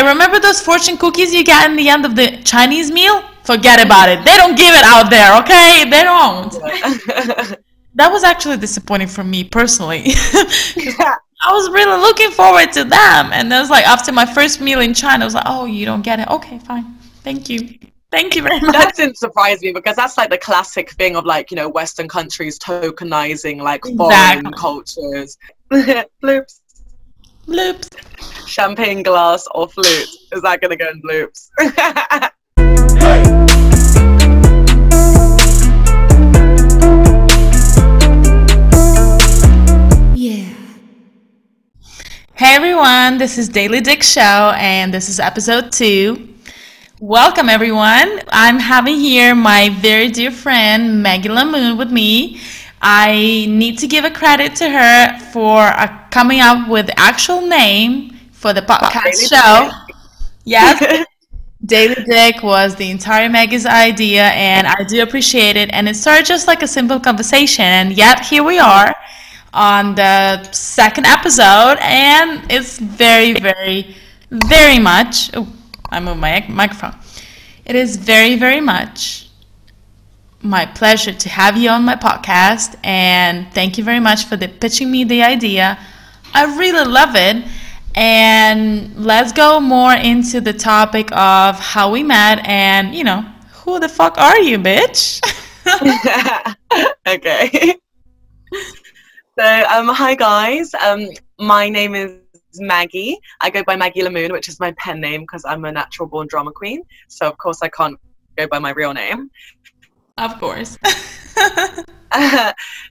Okay, remember those fortune cookies you get in the end of the Chinese meal? Forget about it. They don't give it out there, okay? They don't. That was actually disappointing for me personally. I was really looking forward to them. And then it was like after my first meal in China, I was like, oh, you don't get it. Okay, fine. Thank you. Thank you very much. that didn't surprise me because that's like the classic thing of like, you know, Western countries tokenizing like foreign Exactly. cultures. bloops. Bloops. Champagne glass or flute. Is that going to go in bloops? Yeah. Hey everyone, this is Daily Dick Show and this is episode two. Welcome everyone. I'm having here my very dear friend Maggie Lamoon with me. I need to give a credit to her for uh, coming up with the actual name for the podcast show. Yes, Daily Dick was the entire Maggie's idea, and I do appreciate it. And it started just like a simple conversation, and yet here we are on the second episode, and it's very, very, very much. Oh, I moved my microphone. It is very, very much my pleasure to have you on my podcast, and thank you very much for the pitching me the idea. I really love it. And let's go more into the topic of how we met and, you know, who the fuck are you, bitch? okay. So, um, hi guys. Um, my name is Maggie. I go by Maggie Lamoon, which is my pen name because I'm a natural born drama queen. So, of course, I can't go by my real name. Of course.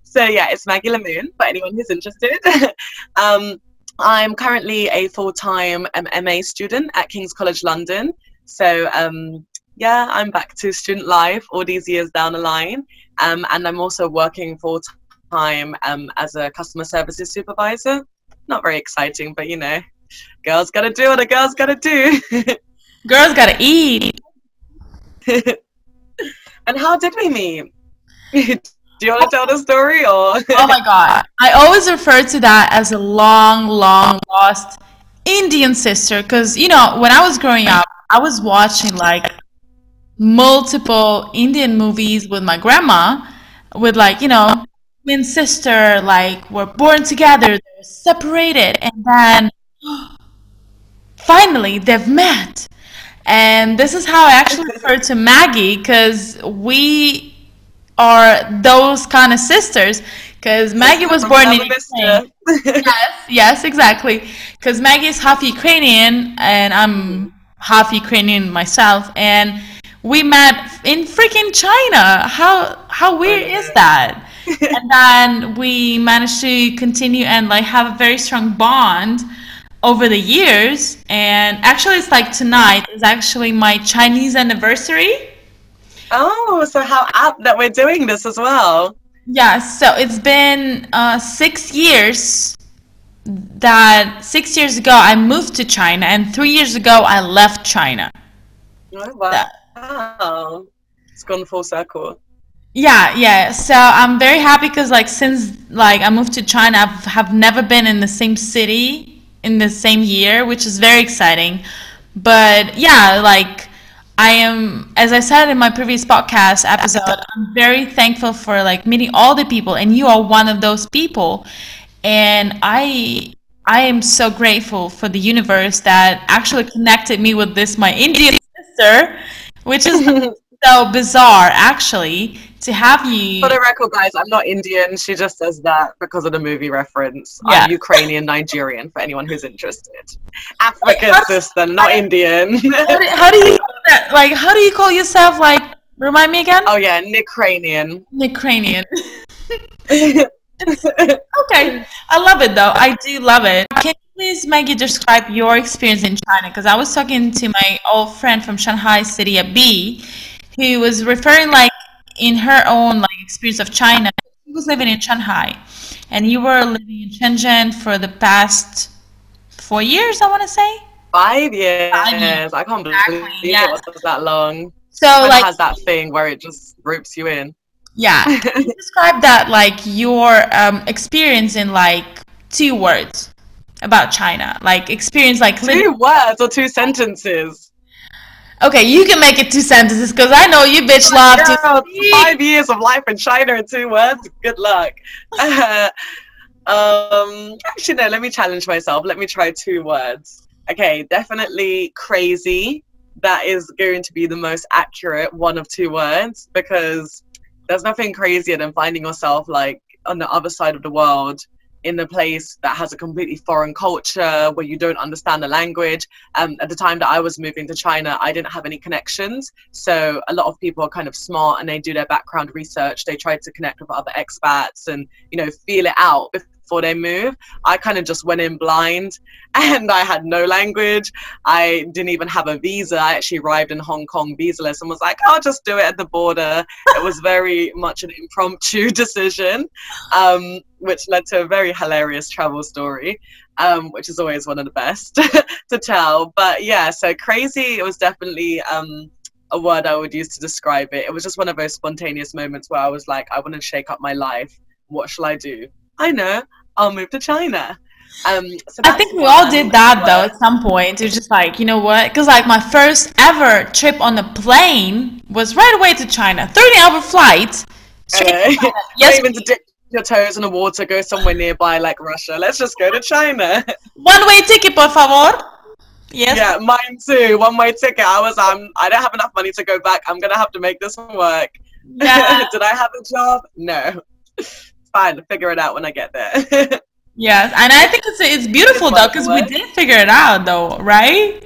so, yeah, it's Maggie Lamoon for anyone who's interested. um, I'm currently a full time um, MA student at King's College London. So, um, yeah, I'm back to student life all these years down the line. Um, and I'm also working full time um, as a customer services supervisor. Not very exciting, but you know, girls gotta do what a girl's gotta do. Girls gotta eat. And how did we meet? do you want to tell the story or? Oh my god. I always refer to that as a long, long lost Indian sister because, you know, when I was growing up, I was watching like multiple Indian movies with my grandma with like, you know, twin sister, like were born together, they're separated, and then finally they've met. And this is how I actually refer to Maggie because we are those kind of sisters. Because Maggie was born in Ukraine. Yes, yes, exactly. Because Maggie is half Ukrainian and I'm half Ukrainian myself, and we met in freaking China. How how weird is that? and then we managed to continue and like have a very strong bond over the years. And actually, it's like tonight is actually my Chinese anniversary. oh, so how apt that we're doing this as well. Yeah, so it's been uh, six years that six years ago I moved to China, and three years ago I left China. Oh, wow. It's gone full circle. Yeah, yeah. So I'm very happy because like since like I moved to China, I have never been in the same city in the same year, which is very exciting. But yeah, like I am, as I said in my previous podcast episode, I'm very thankful for like meeting all the people, and you are one of those people. And I, I am so grateful for the universe that actually connected me with this my Indian sister, which is so bizarre actually to have you. For the record, guys, I'm not Indian. She just says that because of the movie reference. Yeah. I'm Ukrainian Nigerian for anyone who's interested. African sister, not Indian. How do, how do you that, like? How do you call yourself? Like, remind me again. oh yeah, Ukrainian. Ukrainian. Okay, I love it though. I do love it. Can you please, Maggie, describe your experience in China? Because I was talking to my old friend from Shanghai City, a B, who was referring like in her own like experience of China. She was living in Shanghai, and you were living in Shenzhen for the past four years. I want to say. Five years. years. I can't believe Exactly, yeah. it was that long. So China like has that thing where it just ropes you in. Yeah. Describe that like your um, experience in like two words. about China? Like experience, like Two literally- words or two sentences. Okay, you can make it two sentences because I know you bitch love to. Girl, five years of life in China in two words. Good luck. um, actually, no. Let me challenge myself. Let me try two words. Okay, definitely crazy. That is going to be the most accurate one of two words because there's nothing crazier than finding yourself like on the other side of the world in a place that has a completely foreign culture where you don't understand the language. Um, at the time that I was moving to China, I didn't have any connections. So a lot of people are kind of smart and they do their background research. They try to connect with other expats and, you know, feel it out before they move. I kind of just went in blind and I had no language. I didn't even have a visa. I actually arrived in Hong Kong visaless and was like, I'll just do it at the border. It was very much an impromptu decision, um, which led to a very hilarious travel story, um, which is always one of the best to tell. But yeah, so crazy, it was definitely. Um, a word I would use to describe it. It was just one of those spontaneous moments where I was like, I want to shake up my life. What shall I do? I know. I'll move to China. Um, so I think we all did that though at some point. It's just like, you know what? Because like my first ever trip on a plane was right away to China. 30 hour flight. Straight Uh, to China. not Yes, even to your toes in the water, go somewhere nearby like Russia. Let's just go to China. one way ticket, por favor. Yes. Yeah, mine too. One way ticket. I was um I don't have enough money to go back. I'm gonna have to make this work. Yeah. Did I have a job? No. Fine, figure it out when I get there. yes. And I think it's it's beautiful It's though because we did figure it out though, right?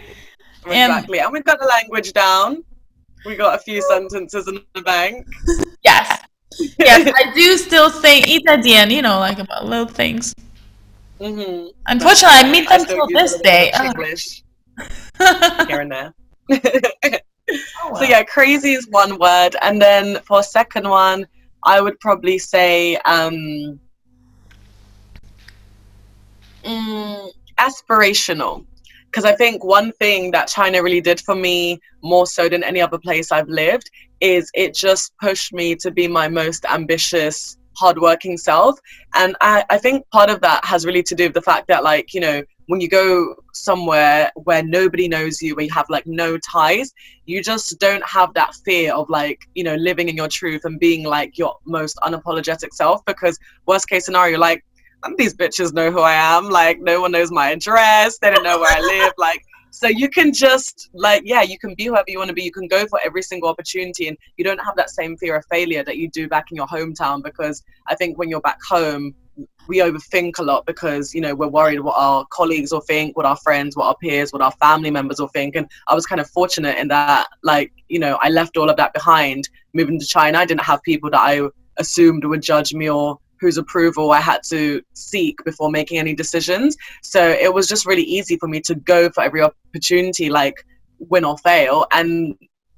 And- exactly. And we've got the language down. We got a few sentences in the bank. Yes. Yes. I do still say italian, you know, like about little things. hmm Unfortunately, I meet them till this day. English here and there. Oh, So yeah, crazy is one word, and then for a second one, I would probably say um, mm, aspirational. Because I think one thing that China really did for me, more so than any other place I've lived, is it just pushed me to be my most ambitious, hardworking self. And I, I think part of that has really to do with the fact that, like, you know, when you go somewhere where nobody knows you, where you have like no ties, you just don't have that fear of like, you know, living in your truth and being like your most unapologetic self. Because worst case scenario, like none of these bitches know who I am. Like no one knows my address. They don't know where I live. Like so you can just like yeah, you can be whoever you want to be. You can go for every single opportunity, and you don't have that same fear of failure that you do back in your hometown. Because I think when you're back home, we overthink a lot because you know we're worried what our colleagues will think, what our friends, what our peers, what our family members will think. And I was kind of fortunate in that, like you know, I left all of that behind. Moving to China, I didn't have people that I assumed would judge me or whose approval I had to seek before making any decisions. So it was just really easy for me to go for every opportunity, like win or fail. And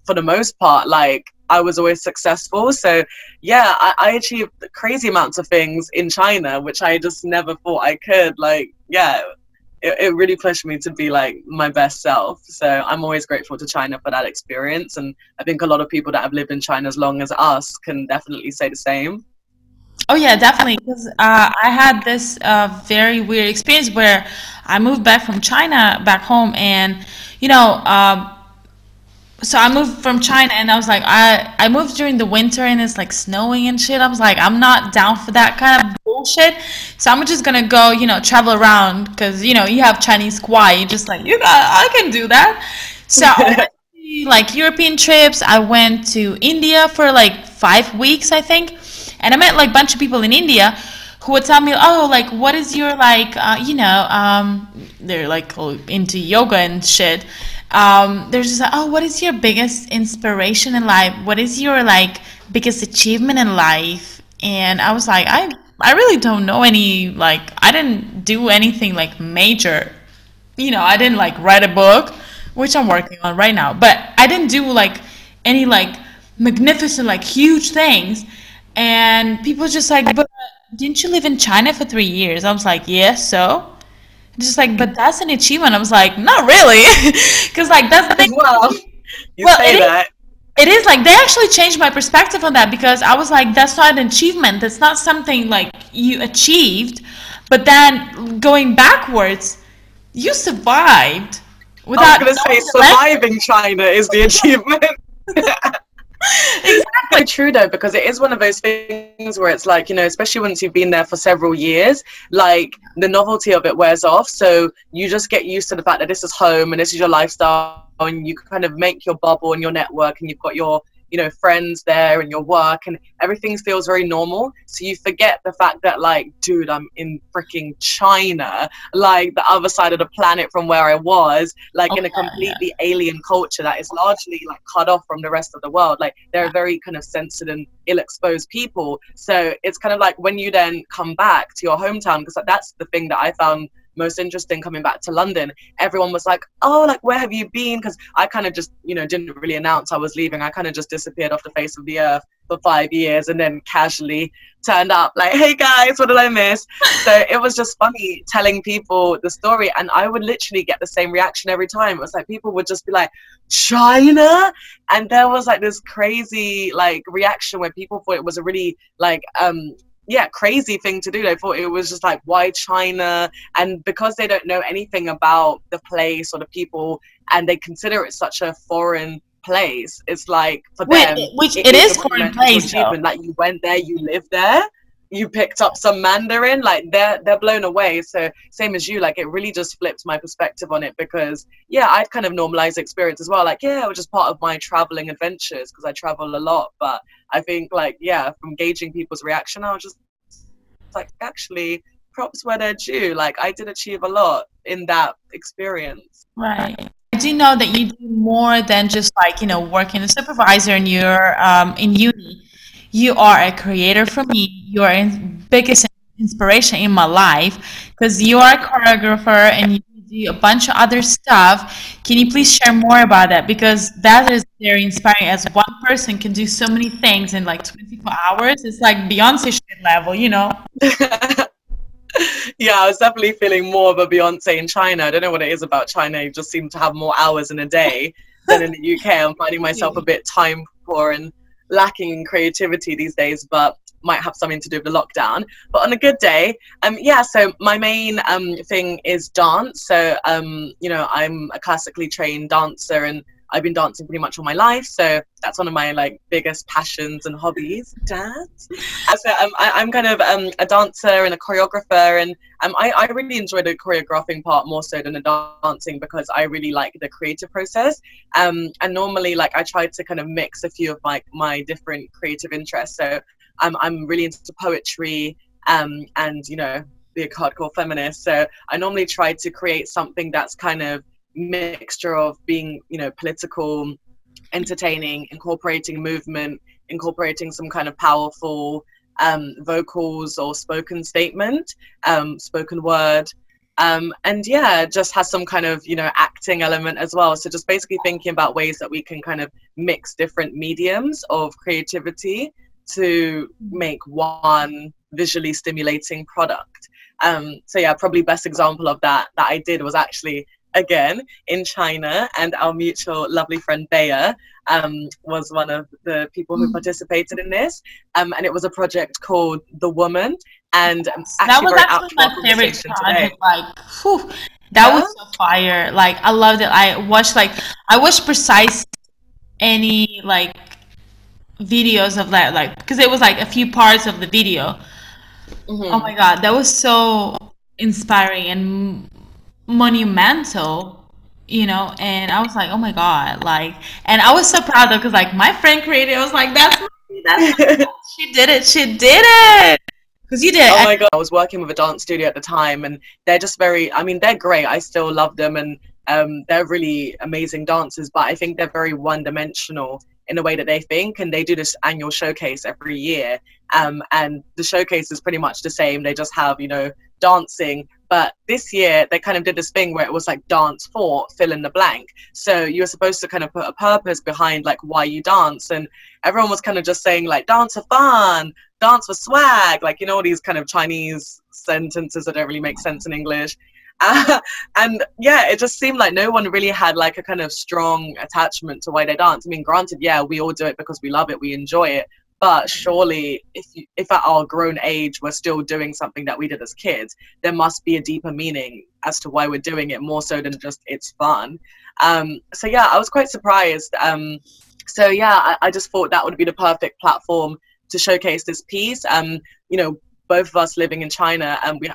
for the most part, like I was always successful. So yeah, I, I achieved crazy amounts of things in China, which I just never thought I could. Like, yeah, it, it really pushed me to be like my best self. So I'm always grateful to China for that experience. And I think a lot of people that have lived in China as long as us can definitely say the same. Oh yeah, definitely. Because uh, I had this uh, very weird experience where I moved back from China back home, and you know, um, so I moved from China, and I was like, I I moved during the winter, and it's like snowing and shit. I was like, I'm not down for that kind of bullshit. So I'm just gonna go, you know, travel around because you know you have Chinese kuai. You just like you got, I can do that. So to, like European trips. I went to India for like five weeks, I think and I met like a bunch of people in India who would tell me, "Oh, like what is your like, uh, you know, um, they're like into yoga and shit. Um, they're just like, oh, what is your biggest inspiration in life? What is your like biggest achievement in life?" And I was like, I I really don't know any like I didn't do anything like major. You know, I didn't like write a book, which I'm working on right now, but I didn't do like any like magnificent like huge things and people just like but didn't you live in china for three years i was like yeah so just like but that's an achievement i was like not really because like that's the thing Well, you Well, say it is- that. it is like they actually changed my perspective on that because I was like, that's not an achievement. That's not something like you achieved. but then going backwards, you survived I was going to say surviving China is the achievement. Exactly true though because it is one of those things where it's like you know especially once you've been there for several years like the novelty of it wears off. So you just get used to the fact that this is home and this is your lifestyle and you kind of make your bubble and your network and you've got your you know friends there and your work and everything feels very normal. So you forget the fact that like dude i'm in freaking china like the other side of the planet from where i was like okay, in a completely yeah. alien culture that is largely like cut off from the rest of the world. Like they're very kind of censored and ill-exposed people. So it's kind of like when you then come back to your hometown because like, that's the thing that i found most interesting coming back to London, everyone was like, "Oh, like where have you been?" Because I kind of just, you know, didn't really announce I was leaving. I kind of just disappeared off the face of the earth for five years, and then casually turned up like, "Hey guys, what did I miss?" so it was just funny telling people the story, and I would literally get the same reaction every time. It was like people would just be like, "China," and there was like this crazy like reaction where people thought it was a really like um yeah crazy thing to do. They thought it was just like why china and because they don't know anything about the place or the people and they consider it such a foreign place it's like for them which it, it is foreign place like you went there you lived there you picked up some mandarin like they're they're blown away so same as you like it really just flipped my perspective on it because yeah i'd kind of normalized experience as well like yeah it was just part of my traveling adventures because i travel a lot but I think like yeah, from gauging people's reaction, I was just like actually props where they're due. Like I did achieve a lot in that experience. Right. I do know that you do more than just like you know working as a supervisor and you're um, in uni. You are a creator for me. You are in biggest inspiration in my life because you are a choreographer and you do a bunch of other stuff. Can you please share more about that? Because that is very inspiring as one person can do so many things in like 24 hours. It's like Beyonce shit level, you know? yeah, I was definitely feeling more of a Beyonce in China. I don't know what it is about China. You just seem to have more hours in a day than in the UK. I'm finding myself a bit time poor and lacking in creativity these days. But might have something to do with the lockdown. But on a good day, um, yeah. So my main um thing is dance. So um, you know, I'm a classically trained dancer, and I've been dancing pretty much all my life. So that's one of my like biggest passions and hobbies. Dance. so um, I, am kind of um, a dancer and a choreographer, and um, I, I really enjoy the choreographing part more so than the dancing because I really like the creative process. Um, and normally, like I try to kind of mix a few of my my different creative interests. So I'm I'm really into poetry um, and you know be a hardcore feminist. So I normally try to create something that's kind of mixture of being you know political, entertaining, incorporating movement, incorporating some kind of powerful um, vocals or spoken statement, um, spoken word. Um, and yeah, just has some kind of you know acting element as well. So just basically thinking about ways that we can kind of mix different mediums of creativity to make one visually stimulating product. Um, so yeah, probably best example of that that I did was actually again in China, and our mutual lovely friend Bea um, was one of the people who mm. participated in this, um, and it was a project called The Woman, and that was actually my favorite project. Like, whew, that yeah. was so fire! Like, I loved it. I watched like I watched precise any like videos of that like because it was like a few parts of the video mm-hmm. oh my god that was so inspiring and monumental you know and i was like oh my god like and i was so proud of because like my friend created it. i was like that's that's she did it she did it! Because you did oh my god i was working with a dance studio at the time and they're just very i mean they're great i still love them and um, they're really amazing dancers but i think they're very one-dimensional in the way that they think and they do this annual showcase every year um, and the showcase is pretty much the same they just have you know dancing but this year they kind of did this thing where it was like dance for fill in the blank. So you were supposed to kind of put a purpose behind like why you dance. And everyone was kind of just saying like dance for fun dance for swag like you know all these kind of chinese sentences that don't really make sense in english. Uh, and yeah, it just seemed like no one really had like a kind of strong attachment to why they dance. I mean, granted, yeah, we all do it because we love it, we enjoy it, but surely if you, if at our grown age we're still doing something that we did as kids there must be a deeper meaning as to why we're doing it more so than just it's fun. Um, so yeah i was quite surprised. Um, so yeah I, I, just thought that would be the perfect platform to showcase this piece. Um, you know both of us living in china and we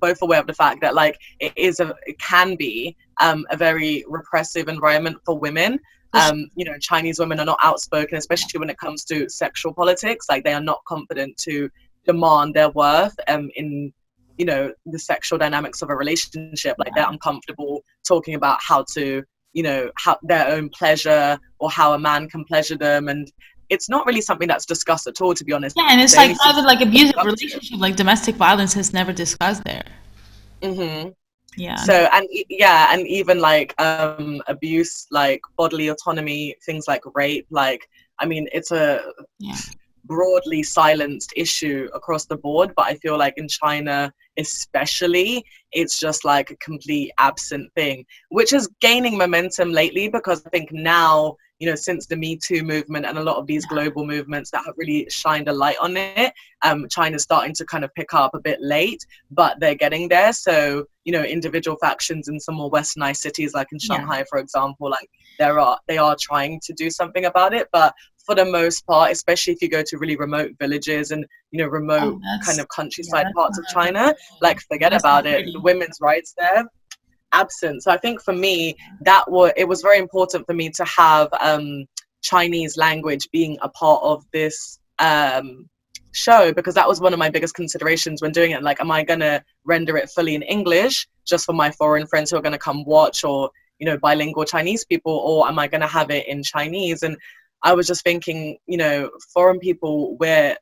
both aware of the fact that like it is a it can be um, a very repressive environment for women um, you know, Chinese women are not outspoken, especially when it comes to sexual politics. Like they are not confident to demand their worth um, in, you know, the sexual dynamics of a relationship. Like they're uncomfortable talking about how to, you know, how their own pleasure or how a man can pleasure them. And it's not really something that's discussed at all, to be honest. Yeah, and it's they like private, like abusive relationship, like domestic violence is never discussed there. Mm-hmm yeah so and yeah and even like um abuse like bodily autonomy things like rape like i mean it's a yeah. broadly silenced issue across the board but i feel like in china especially it's just like a complete absent thing which is gaining momentum lately because i think now you know, since the Me Too movement and a lot of these global movements that have really shined a light on it, um, China's starting to kind of pick up a bit late, but they're getting there. So, you know, individual factions in some more westernized cities, like in Shanghai, yeah. for example, like there are they are trying to do something about it, but for the most part, especially if you go to really remote villages and you know remote oh, kind of countryside yeah, parts of China, like forget about it. The women's rights there absent. So I think for me, that was it was very important for me to have um, Chinese language being a part of this um, show because that was one of my biggest considerations when doing it. Like, am I gonna render it fully in English just for my foreign friends who are gonna come watch, or you know, bilingual Chinese people, or am I gonna have it in Chinese? And I was just thinking, you know, foreign people, we're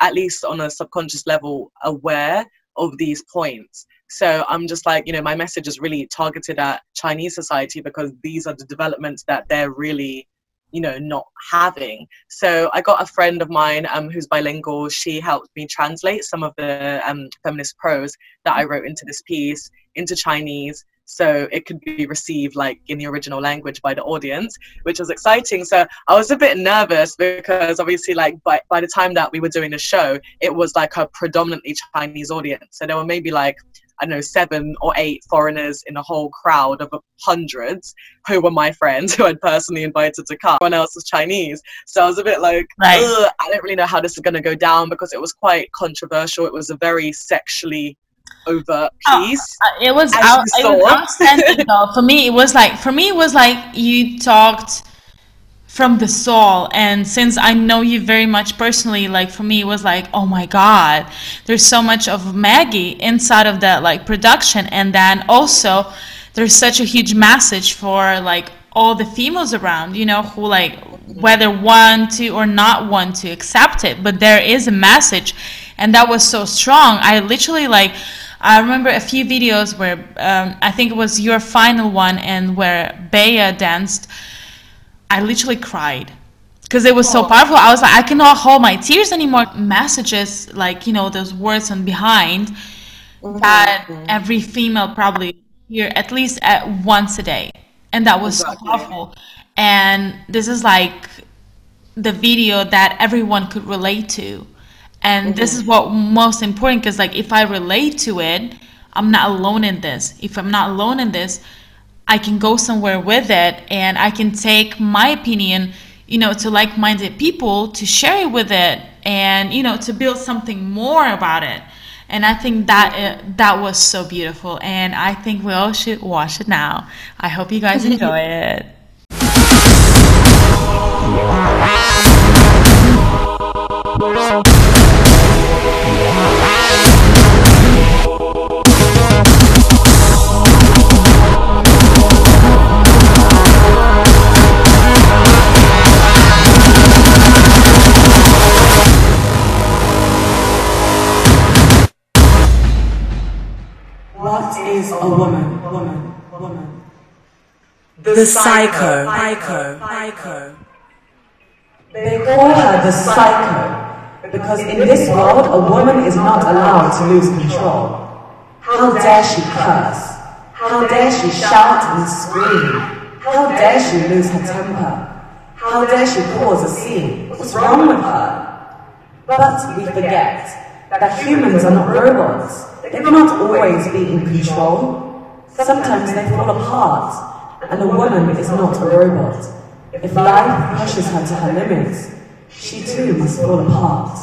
at least on a subconscious level aware of these points so I'm just like, you know, my message is really targeted at Chinese society because these are the developments that they're really, you know, not having. So I got a friend of mine um, who's bilingual. She helped me translate some of the um, feminist prose that I wrote into this piece into Chinese so it could be received like in the original language by the audience which was exciting so i was a bit nervous because obviously like by, by the time that we were doing the show it was like a predominantly chinese audience so there were maybe like I know, seven or eight foreigners in a whole crowd of hundreds who were my friends who I'd personally invited to come. Everyone else was Chinese. So I was a bit like, right. I don't really know how this is going to go down because it was quite controversial. It was a very sexually overt oh, piece. Oh, it was, out, it was outstanding though. For me, it was like, for me, it was like you talked from the soul and since i know you very much personally like for me it was like oh my god there's so much of maggie inside of that like production. And then also there's such a huge message for like all the females around you know who like whether want to or not want to accept it. But there is a message. And that was so strong. I literally like I remember a few videos where um, I think it was your final one and where Bea danced I literally cried because it was so powerful. I was like, I cannot hold my tears anymore. Messages like you know those words on behind mm-hmm. that every female probably hear at least at once a day, and that was exactly. so powerful. And this is like the video that everyone could relate to, and mm-hmm. this is what most important because like if I relate to it, I'm not alone in this. If I'm not alone in this, I can go somewhere with it and I can take my opinion, you know, to like minded people to share it with it and, you know, to build something more about it. And I think that uh, that was so beautiful. And I think we all should watch it now. I hope you guys enjoy it. is The psycho, psycho, psycho. They call her the psycho because in this world a woman is not allowed to lose control. How dare she curse? How dare she shout and scream? How dare she lose her temper? How dare she cause a scene? What's wrong with her? But we forget that humans are not robots. They cannot always be in control. Sometimes they fall apart, and a woman is not a robot. If life pushes her to her limits, she too must fall apart.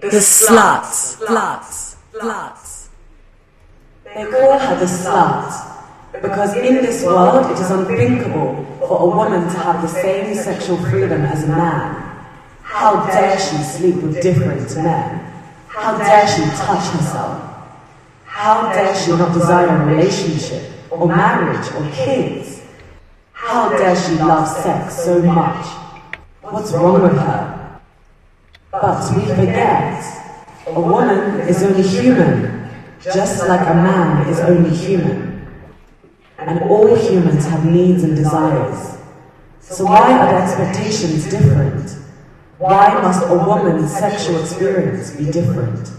The sluts, sluts, sluts. They call her the slut because in this world it is unthinkable for a woman to have the same sexual freedom as a man. How dare she sleep with different men? How dare she touch herself? How dare she not desire a relationship, or marriage, or kids? How dare she love sex so much? What's wrong with her? But we forget, a woman is only human, just like a man is only human. And all humans have needs and desires. So why are the expectations different? Why must a woman's sexual experience be different?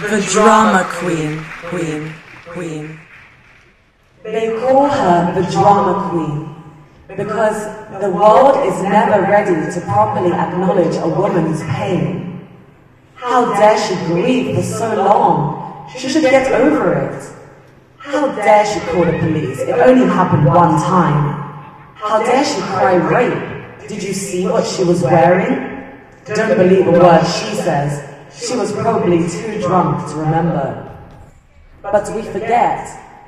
The drama queen, queen, queen. They call her the drama queen because the world is never ready to properly acknowledge a woman's pain. How dare she grieve for so long? She should get over it. How dare she call the police? It only happened one time. How dare she cry rape? Did you see what she was wearing? Don't believe a word she says. She was probably too drunk to remember. But we forget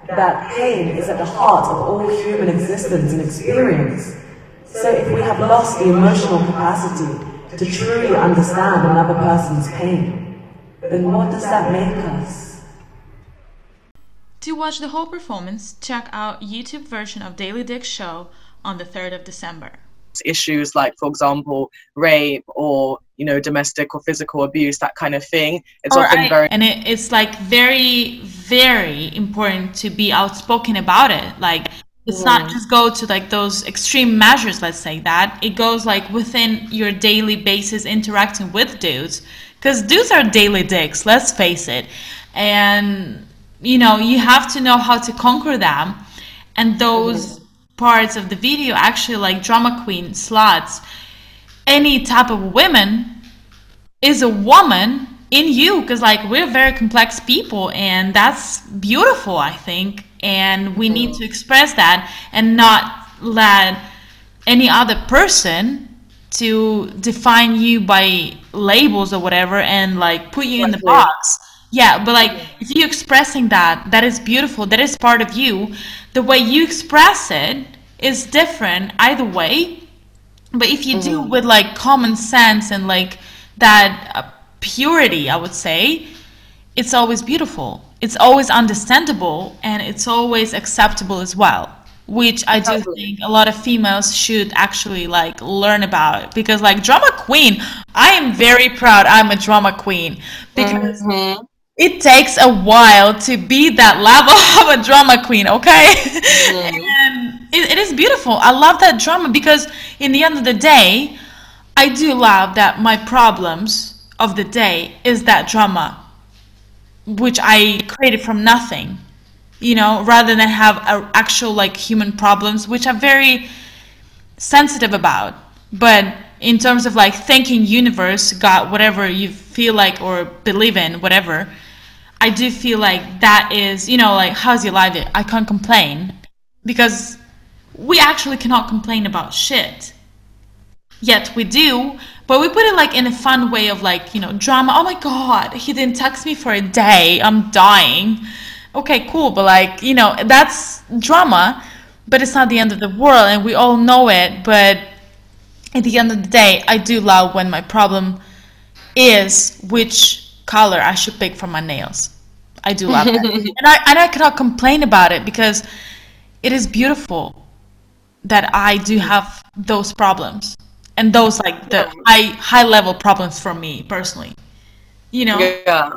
that pain is at the heart of all human existence and experience. So if we have lost the emotional capacity to truly understand another person's pain, then what does that make us? To watch the whole performance, check out YouTube version of Daily Dick Show on the 3rd of December. Issues like, for example, rape or you know domestic or physical abuse, that kind of thing. It's Or often I- very and it, it's like very, very important to be outspoken about it. Like it's not just go to like those extreme measures, let's say that. It goes like within your daily basis interacting with dudes. Because dudes are daily dicks, let's face it. And you know, you have to know how to conquer them. And those parts of the video actually like drama queen, sluts, any type of women is a woman in you because like we're very complex people and that's beautiful i think and we need to express that and not let any other person to define you by labels or whatever and like put you in the box. Yeah but like if you're expressing that that is beautiful that is part of you. The way you express it is different either way but if you do with like common sense and like that uh, purity i would say it's always beautiful it's always understandable and it's always acceptable as well which i do Exactly. think a lot of females should actually like learn about because like drama queen i am very proud i'm a drama queen because Mhm. it takes a while to be that level of a drama queen, okay? and it, it is beautiful. I love that drama because, in the end of the day, I do love that my problems of the day is that drama, which I created from nothing, you know, rather than have a, actual like human problems, which I'm very sensitive about. But in terms of like thanking universe, God, whatever you feel like or believe in, whatever, I do feel like that is, you know, like how's your life? I can't complain because we actually cannot complain about shit. Yet we do, but we put it like in a fun way of like, you know, drama. Oh my god, he didn't text me for a day. I'm dying. Okay, cool, but like, you know, that's drama, but it's not the end of the world and we all know it, but at the end of the day, I do love when my problem is which color I should pick for my nails. I do love that. and I and I cannot complain about it because it is beautiful that I do have those problems and those like the high high level problems for me personally. You know? Yeah.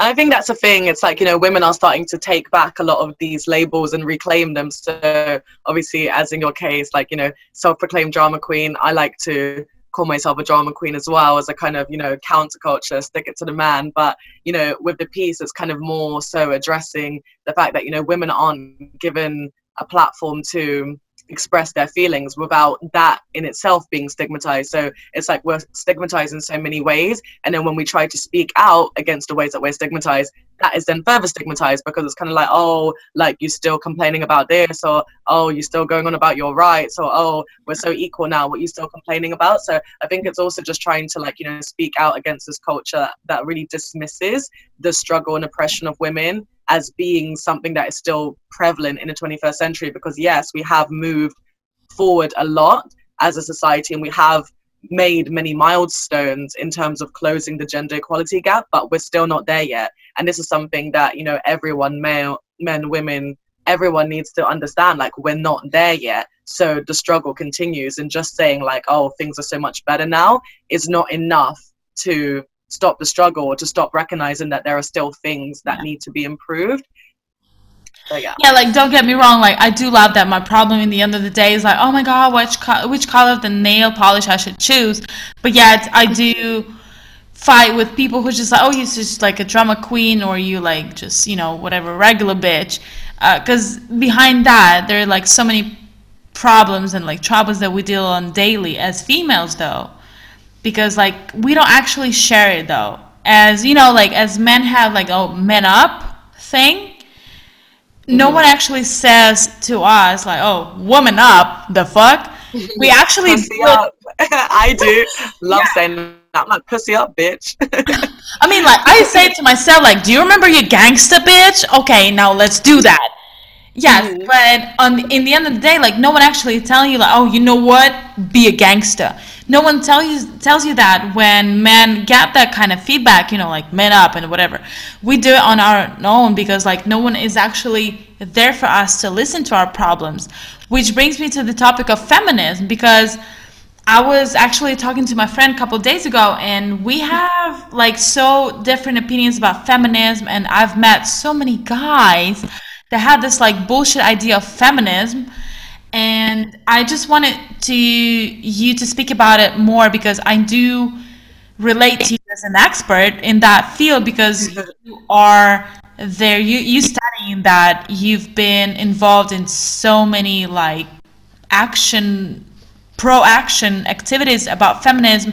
I think that's a thing. It's like, you know, women are starting to take back a lot of these labels and reclaim them. So, obviously, as in your case, like, you know, self proclaimed drama queen, I like to call myself a drama queen as well as a kind of, you know, counterculture, stick it to the man. But, you know, with the piece, it's kind of more so addressing the fact that, you know, women aren't given a platform to express their feelings without that in itself being stigmatized. So it's like we're stigmatized in so many ways. And then when we try to speak out against the ways that we're stigmatized, that is then further stigmatized because it's kind of like, oh, like you're still complaining about this, or oh, you're still going on about your rights, or oh, we're so equal now, what are you still complaining about? So I think it's also just trying to like, you know, speak out against this culture that really dismisses the struggle and oppression of women as being something that is still prevalent in the 21st century because yes we have moved forward a lot as a society and we have made many milestones in terms of closing the gender equality gap but we're still not there yet. And this is something that you know everyone male men women everyone needs to understand like we're not there yet. So the struggle continues and just saying like oh things are so much better now is not enough to stop the struggle or to stop recognizing that there are still things that yeah. need to be improved. So, yeah. yeah, like don't get me wrong, like I do love that. My problem in the end of the day is like, oh my god, which co- which color of the nail polish I should choose. But yet I do fight with people who just like, oh, you're just like a drama queen, or you like just you know whatever regular bitch. Because uh, behind that, there are like so many problems and like troubles that we deal on daily as females, though because like we don't actually share it though as you know like as men have like oh men up thing no mm-hmm. one actually says to us like oh woman up the fuck we actually pussy up. i do love yeah. saying I'm like pussy up, bitch. I mean, like I say to myself, like, do you remember your gangster bitch? Okay, now let's do that. Yes, mm-hmm. but on the, in the end of the day, like no one actually telling you like, oh, you know what? Be a gangster no one tell you tells you that when men get that kind of feedback you know like men up and whatever we do it on our own because like no one is actually there for us to listen to our problems which brings me to the topic of feminism because I was actually talking to my friend a couple days ago, and we have like so different opinions about feminism. And I've met so many guys that had this like bullshit idea of feminism. And I just wanted to you to speak about it more because I do relate to you as an expert in that field because you are there. You you studying that you've been involved in so many like action pro action activities about feminism.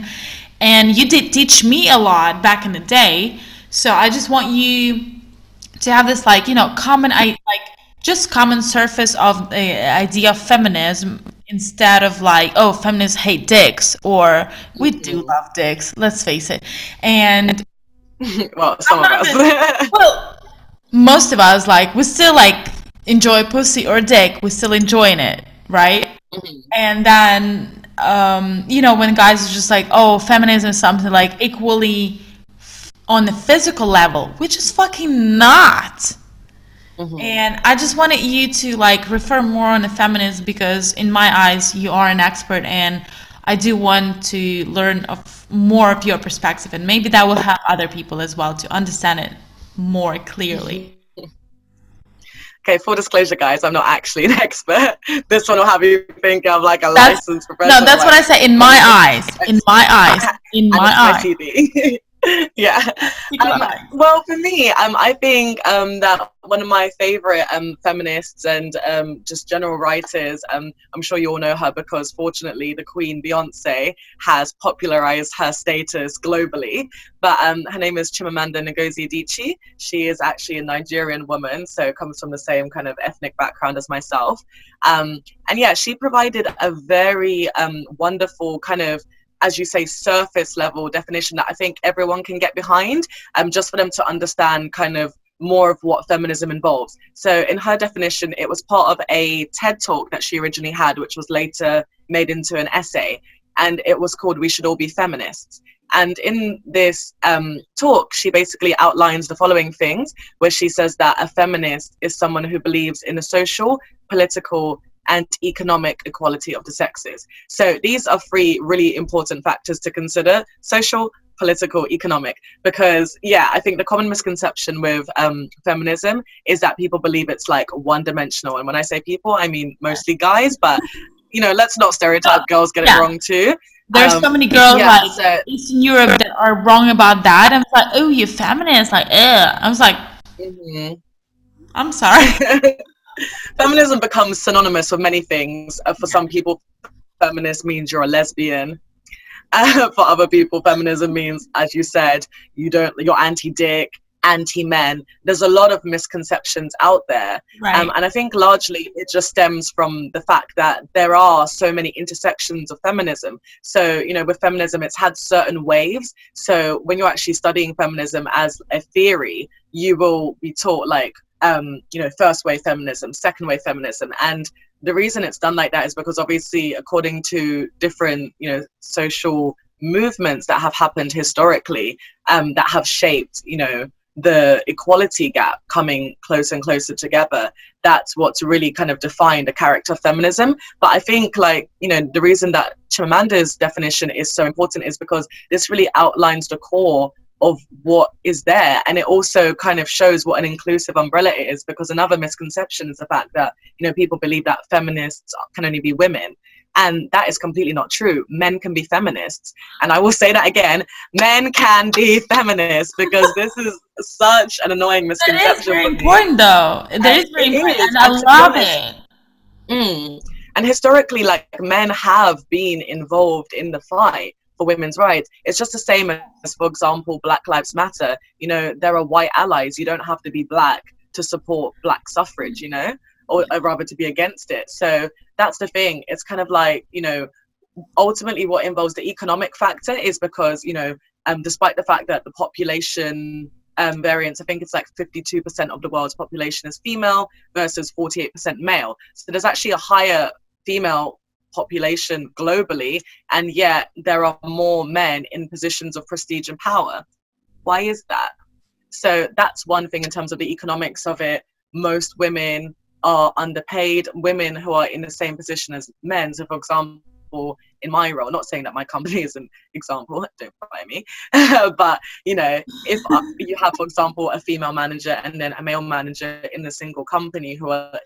And you did teach me a lot back in the day. So i just want you to have this like you know common i like just common surface of the idea of feminism instead of like oh feminists hate dicks or we do mm-hmm. love dicks let's face it and well some of us well most of us like we still like enjoy pussy or dick we're still enjoying it right mm-hmm. and then um you know when guys are just like oh feminism is something like equally on the physical level which is fucking not Mm-hmm. And I just wanted you to like refer more on the feminism because in my eyes you are an expert and I do want to learn of more of your perspective and maybe that will help other people as well to understand it more clearly. okay, full disclosure, guys, I'm not actually an expert. This one will have you think I'm like a that's, licensed professional. No, that's what I say. In my eyes, in my eyes, in my eyes. yeah. Um, well, for me, um, I think um, that one of my favorite um, feminists and um, just general writers, um, I'm sure you all know her because fortunately the Queen Beyonce has popularized her status globally. But um, her name is Chimamanda Ngozi Adichie. She is actually a Nigerian woman, so comes from the same kind of ethnic background as myself. Um, and yeah, she provided a very um, wonderful kind of as you say, surface level definition that I think everyone can get behind, um, just for them to understand kind of more of what feminism involves. So, in her definition, it was part of a TED talk that she originally had, which was later made into an essay, and it was called We Should All Be Feminists. And in this um, talk, she basically outlines the following things, where she says that a feminist is someone who believes in the social, political, and economic equality of the sexes. So these are three really important factors to consider social, political, economic. Because, yeah, I think the common misconception with um, feminism is that people believe it's like one dimensional. And when I say people, I mean mostly guys, but, you know, let's not stereotype girls get yeah. it wrong too. There's um, so many girls yeah, like so, Eastern Europe that are wrong about that. And it's like, oh, you're feminist. Like, ugh. I was like, mm-hmm. I'm sorry. feminism becomes synonymous with many things. Uh, for some people, feminist means you're a lesbian. Uh, for other people, feminism means, as you said, you don't, you're anti-dick, anti-men. There's a lot of misconceptions out there, Right. um, and I think largely it just stems from the fact that there are so many intersections of feminism. So, you know, with feminism, it's had certain waves. So, when you're actually studying feminism as a theory, you will be taught like, um, you know, first wave feminism, second wave feminism, and the reason it's done like that is because obviously, according to different, you know, social movements that have happened historically, um, that have shaped, you know, the equality gap coming closer and closer together that's what's really kind of defined the character of feminism. But i think like you know the reason that chimamanda's definition is so important is because this really outlines the core of what is there. And it also kind of shows what an inclusive umbrella it is because another misconception is the fact that you know people believe that feminists can only be women. And that is completely not true. Men can be feminists. And i will say that again men can be feminists because this is such an annoying That is misconception very important, though. That is very important, is, and I and to be love it. Mm. And historically, like men have been involved in the fight for women's rights. It's just the same as, for example, Black Lives Matter. You know, there are white allies. You don't have to be black to support black suffrage. You know, or, or rather to be against it. So that's the thing. It's kind of like you know, ultimately, what involves the economic factor is because you know, um, despite the fact that the population um, variance, I think it's like 52% of the world's population is female versus 48% male. So there's actually a higher female population globally, and yet there are more men in positions of prestige and power. Why is that? So that's one thing in terms of the economics of it. Most women are underpaid. Women who are in the same position as men. So, for example, in my role, not saying that my company is an example, don't buy me, but you know, if you have, for example, a female manager and then a male manager in a single company who are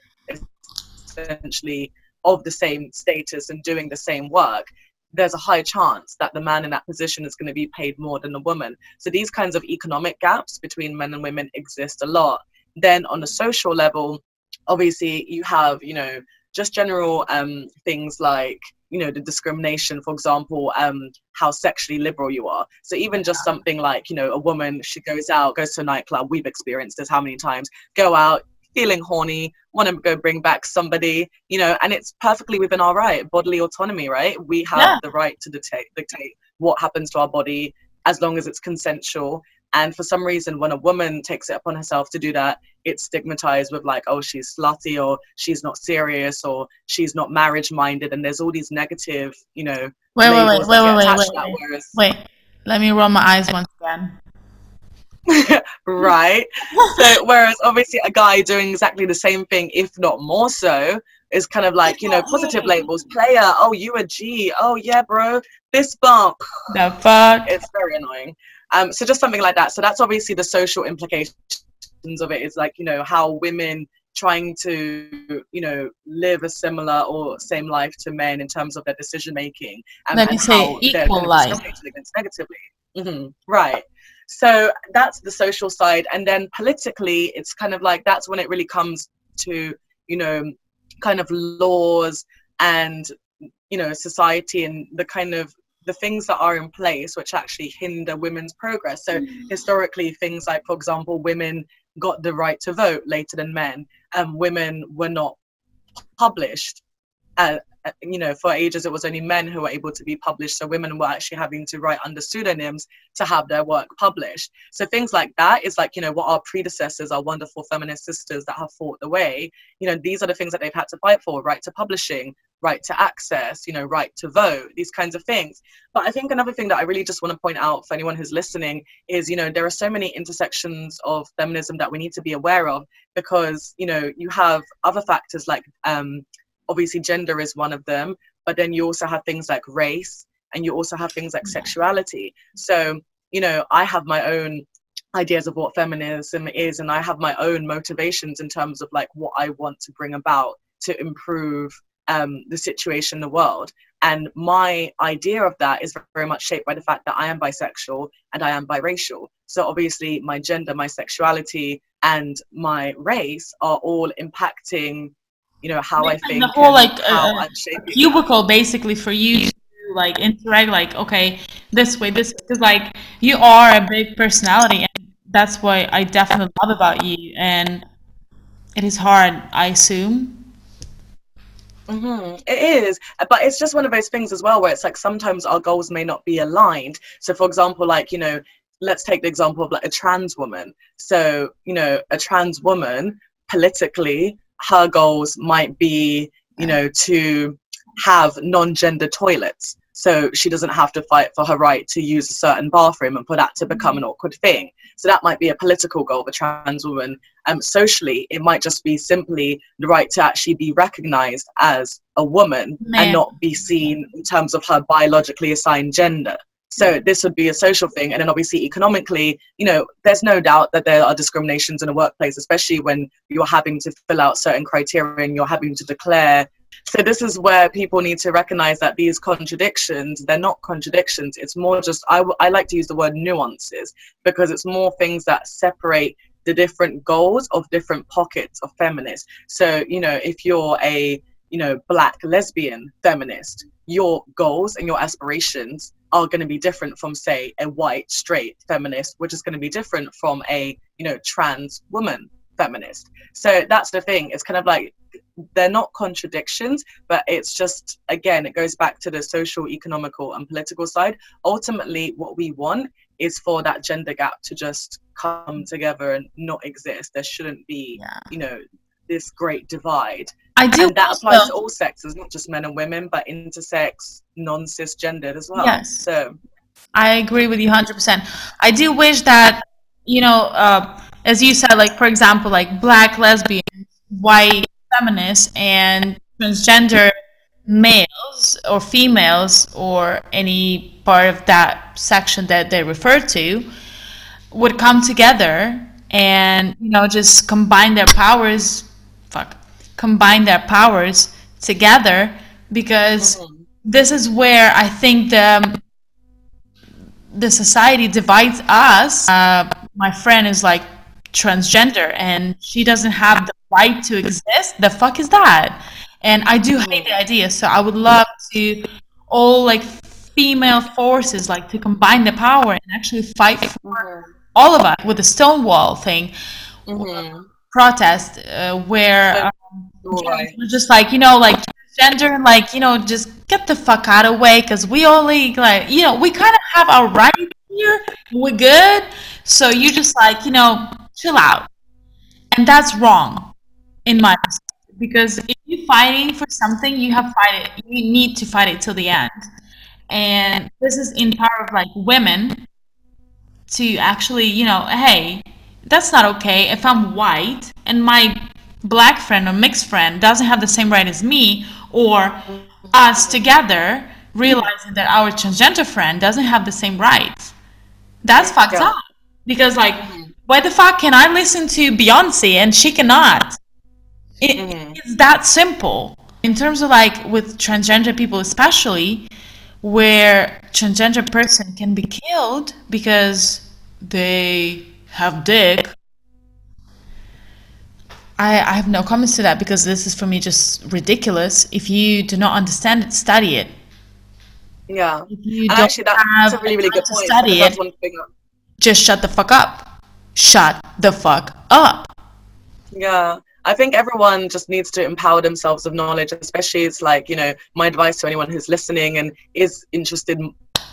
essentially of the same status and doing the same work, there's a high chance that the man in that position is going to be paid more than the woman. So these kinds of economic gaps between men and women exist a lot. Then on a social level, obviously you have, you know, just general um, things like you know the discrimination for example um how sexually liberal you are so even just something like you know a woman she goes out goes to a nightclub we've experienced this how many times go out feeling horny want to go bring back somebody you know and it's perfectly within our right bodily autonomy right we have Yeah. the right to dictate dictate what happens to our body as long as it's consensual and for some reason when a woman takes it upon herself to do that it's stigmatized with like oh she's slutty or she's not serious or she's not marriage minded and there's all these negative you know Wait, wait, wait, wait, wait, wait, attached wait, that, wait. Wait, let me roll my eyes once again. right? So whereas obviously a guy doing exactly the same thing if not more so is kind of like you know positive labels player oh you a g oh yeah bro This bump. The fuck? it's very annoying. Um so just something like that. So that's obviously the social implications of it is like you know how women trying to you know live a similar or same life to men in terms of their decision making and, Let me and say equal life. against negatively. Hmm right so that's the social side. And then politically it's kind of like that's when it really comes to you know kind of laws and you know society and the kind of the things that are in place which actually hinder women's progress. So mm. historically things like for example women got the right to vote later than men and women were not published uh, you know for ages it was only men who were able to be published. So women were actually having to write under pseudonyms to have their work published. So things like that is like you know what our predecessors our wonderful feminist sisters that have fought the way you know these are the things that they've had to fight for right to publishing right to access you know right to vote these kinds of things. But i think another thing that i really just want to point out for anyone who's listening is you know there are so many intersections of feminism that we need to be aware of because you know you have other factors like um obviously gender is one of them but then you also have things like race and you also have things like sexuality. So you know i have my own ideas of what feminism is and i have my own motivations in terms of like what i want to bring about to improve um, the situation in the world. And my idea of that is very much shaped by the fact that i am bisexual and i am biracial. So obviously my gender my sexuality and my race are all impacting you know how I think the whole like uh, cubicle basically for you to like interact like okay this way this because like you are a big personality and that's what I definitely love about you and it is hard I assume hmm It is, but it's just one of those things as well where it's like sometimes our goals may not be aligned. So, for example, like, you know, let's take the example of like a trans woman. So, you know, a trans woman politically, her goals might be, you know, to have non gender toilets. So she doesn't have to fight for her right to use a certain bathroom and for that to become an awkward thing. So that might be a political goal of a trans woman. Um, socially, it might just be simply the right to actually be recognized as a woman Man. and not be seen in terms of her biologically assigned gender. So this would be a social thing, and then obviously economically, you know, there's no doubt that there are discriminations in the workplace, especially when you're having to fill out certain criteria and you're having to declare. So this is where people need to recognize that these contradictions, they're not contradictions. It's more just I, w- I like to use the word nuances because it's more things that separate the different goals of different pockets of feminists. So you know, if you're a you know black lesbian feminist, your goals and your aspirations are going to be different from say a white straight feminist which is going to be different from a you know trans woman feminist. So that's the thing it's kind of like they're not contradictions but it's just again it goes back to the social economical and political side. Ultimately what we want is for that gender gap to just come together and not exist. There shouldn't be Yeah. you know this great divide I do and that applies to all sexes not just men and women but intersex non-cisgendered as well Yes. so I agree with you 100%. I do wish that, you know, uh, as you said, like, for example, like black lesbian, white feminists, and transgender males or females, or any part of that section that they refer to, would come together and, you know, just combine their powers, fuck, combine their powers together because Mhm. this is where I think the the society divides us. Uh, my friend is like transgender and she doesn't have the right to exist. The fuck is that? And I do hate the idea. So I would love to all like female forces like to combine the power and actually fight for all of us with the Stonewall thing Mhm. Protest uh, where um, right. we're just like you know like gender and like you know just get the fuck out of way because we only like you know we kind of have our rights here we're good. So you just like you know chill out. And that's wrong in my because if you're fighting for something you have fight it you need to fight it till the end. And this is in power of like women to actually you know hey that's not okay. If i'm white and my black friend or mixed friend doesn't have the same right as me or us together realizing that our transgender friend doesn't have the same rights that's fucked Yeah. up. Because like why the fuck can i listen to beyonce and she cannot? It, Mhm. it's that simple. In terms of like with transgender people especially where transgender person can be killed because they have dick I, I have no comments to that because this is for me just ridiculous. If you do not understand it, study it. Yeah. If you And don't actually, that's have a really, really good to point. study it, one thing. that- just shut the fuck up. Shut the fuck up. Yeah. I think everyone just needs to empower themselves with knowledge, especially it's like, you know, my advice to anyone who's listening and is interested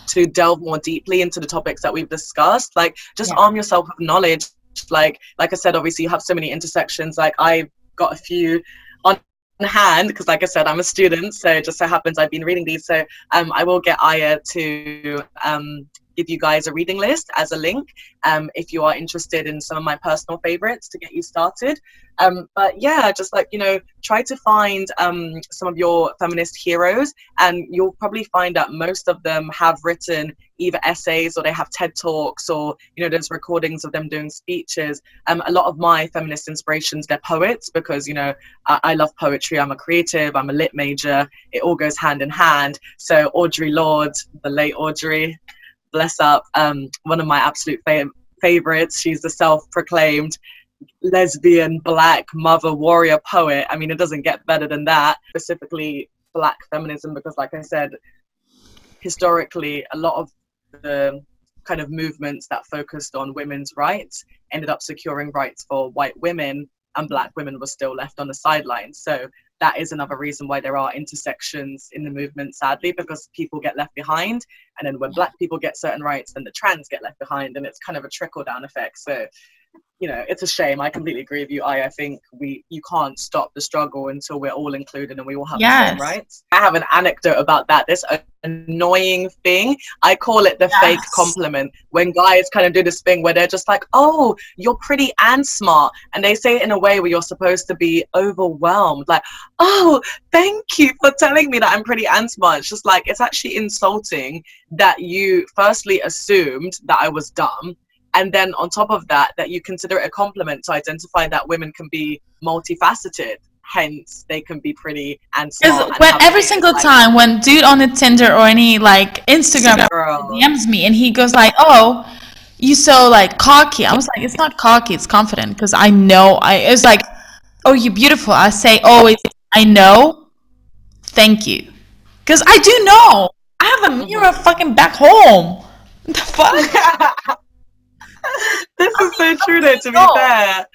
to delve more deeply into the topics that we've discussed. Like, just Yeah. arm yourself with knowledge. Like, like I said, obviously you have so many intersections. Like, I've got a few on hand because, like I said, I'm a student. So it just so happens I've been reading these. So um, I will get Aya to um, give you guys a reading list as a link um, if you are interested in some of my personal favorites to get you started. Um, but yeah, just like, you know, try to find um, some of your feminist heroes, and you'll probably find that most of them have written either essays or they have TED Talks or, you know, there's recordings of them doing speeches. Um, a lot of my feminist inspirations, they're poets because, you know, I, I love poetry. I'm a creative, I'm a lit major. It all goes hand in hand. So, Audre Lorde, the late Audre, bless up, um, one of my absolute fav- favorites. She's the self proclaimed lesbian black mother warrior poet. I mean, it doesn't get better than that. Specifically, black feminism, because, like I said, historically, a lot of the kind of movements that focused on women's rights ended up securing rights for white women, and black women were still left on the sidelines. So that is another reason why there are intersections in the movement, sadly, because people get left behind. And then when black people get certain rights, then the trans get left behind. And it's kind of a trickle down effect. So you know, it's a shame. I completely agree with you. I, I think we you can't stop the struggle until we're all included and we all have yes. the same rights. I have an anecdote about that. This annoying thing. I call it the yes. fake compliment. When guys kind of do this thing where they're just like, "Oh, you're pretty and smart," and they say it in a way where you're supposed to be overwhelmed, like, "Oh, thank you for telling me that I'm pretty and smart." It's just like it's actually insulting that you firstly assumed that I was dumb and then on top of that that you consider it a compliment to identify that women can be multifaceted hence they can be pretty and smart when every single like, time when dude on the tinder or any like instagram dms um, me and he goes like oh you so like cocky. I was like it's not cocky it's confident because i know i it's like oh you're beautiful. I say oh, always i know thank you. Because i do know. I have a mm-hmm. mirror fucking back home. The fuck this is so true though to be fair.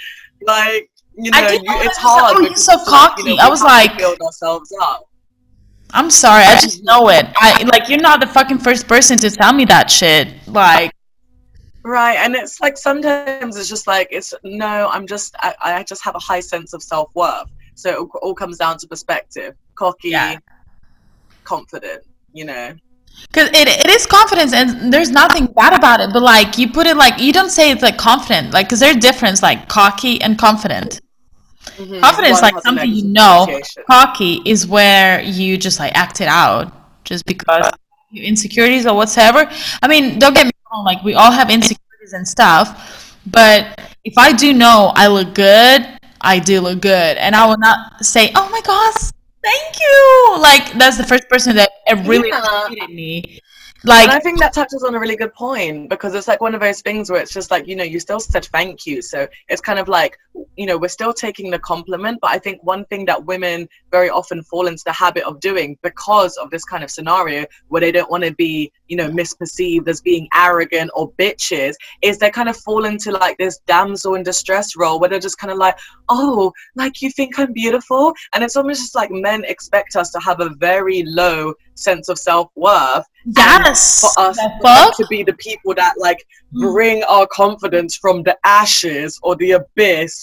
Like you know you, it's hard oh, so cocky. you know, i was like build ourselves up. I'm sorry i just know it. I like you're not the fucking first person to tell me that shit. Like right and it's like sometimes it's just like it's no i'm just i, I just have a high sense of self-worth. So it all comes down to perspective. Cocky yeah. confident you know because it, it is confidence and there's nothing bad about it but like you put it like you don't say it's like confident like because there's a difference like cocky and confident. Mm-hmm. confidence like something you know. cocky is where you just like act it out just because insecurities or whatever. I mean don't get me wrong like we all have insecurities and stuff but if i do know i look good i do look good. And i will not say oh my gosh thank you. Like that's the first person that really yeah. me. Like and I think that touches on a really good point because it's like one of those things where it's just like, you know, you still said thank you. So it's kind of like, you know, we're still taking the compliment. But I think one thing that women very often fall into the habit of doing because of this kind of scenario where they don't want to be, you know, misperceived as being arrogant or bitches is they kind of fall into like this damsel in distress role where they're just kind of like, oh, like you think I'm beautiful? And it's almost just like men expect us to have a very low sense of self worth. Yes. For us to be the people that like mm. bring our confidence from the ashes or the abyss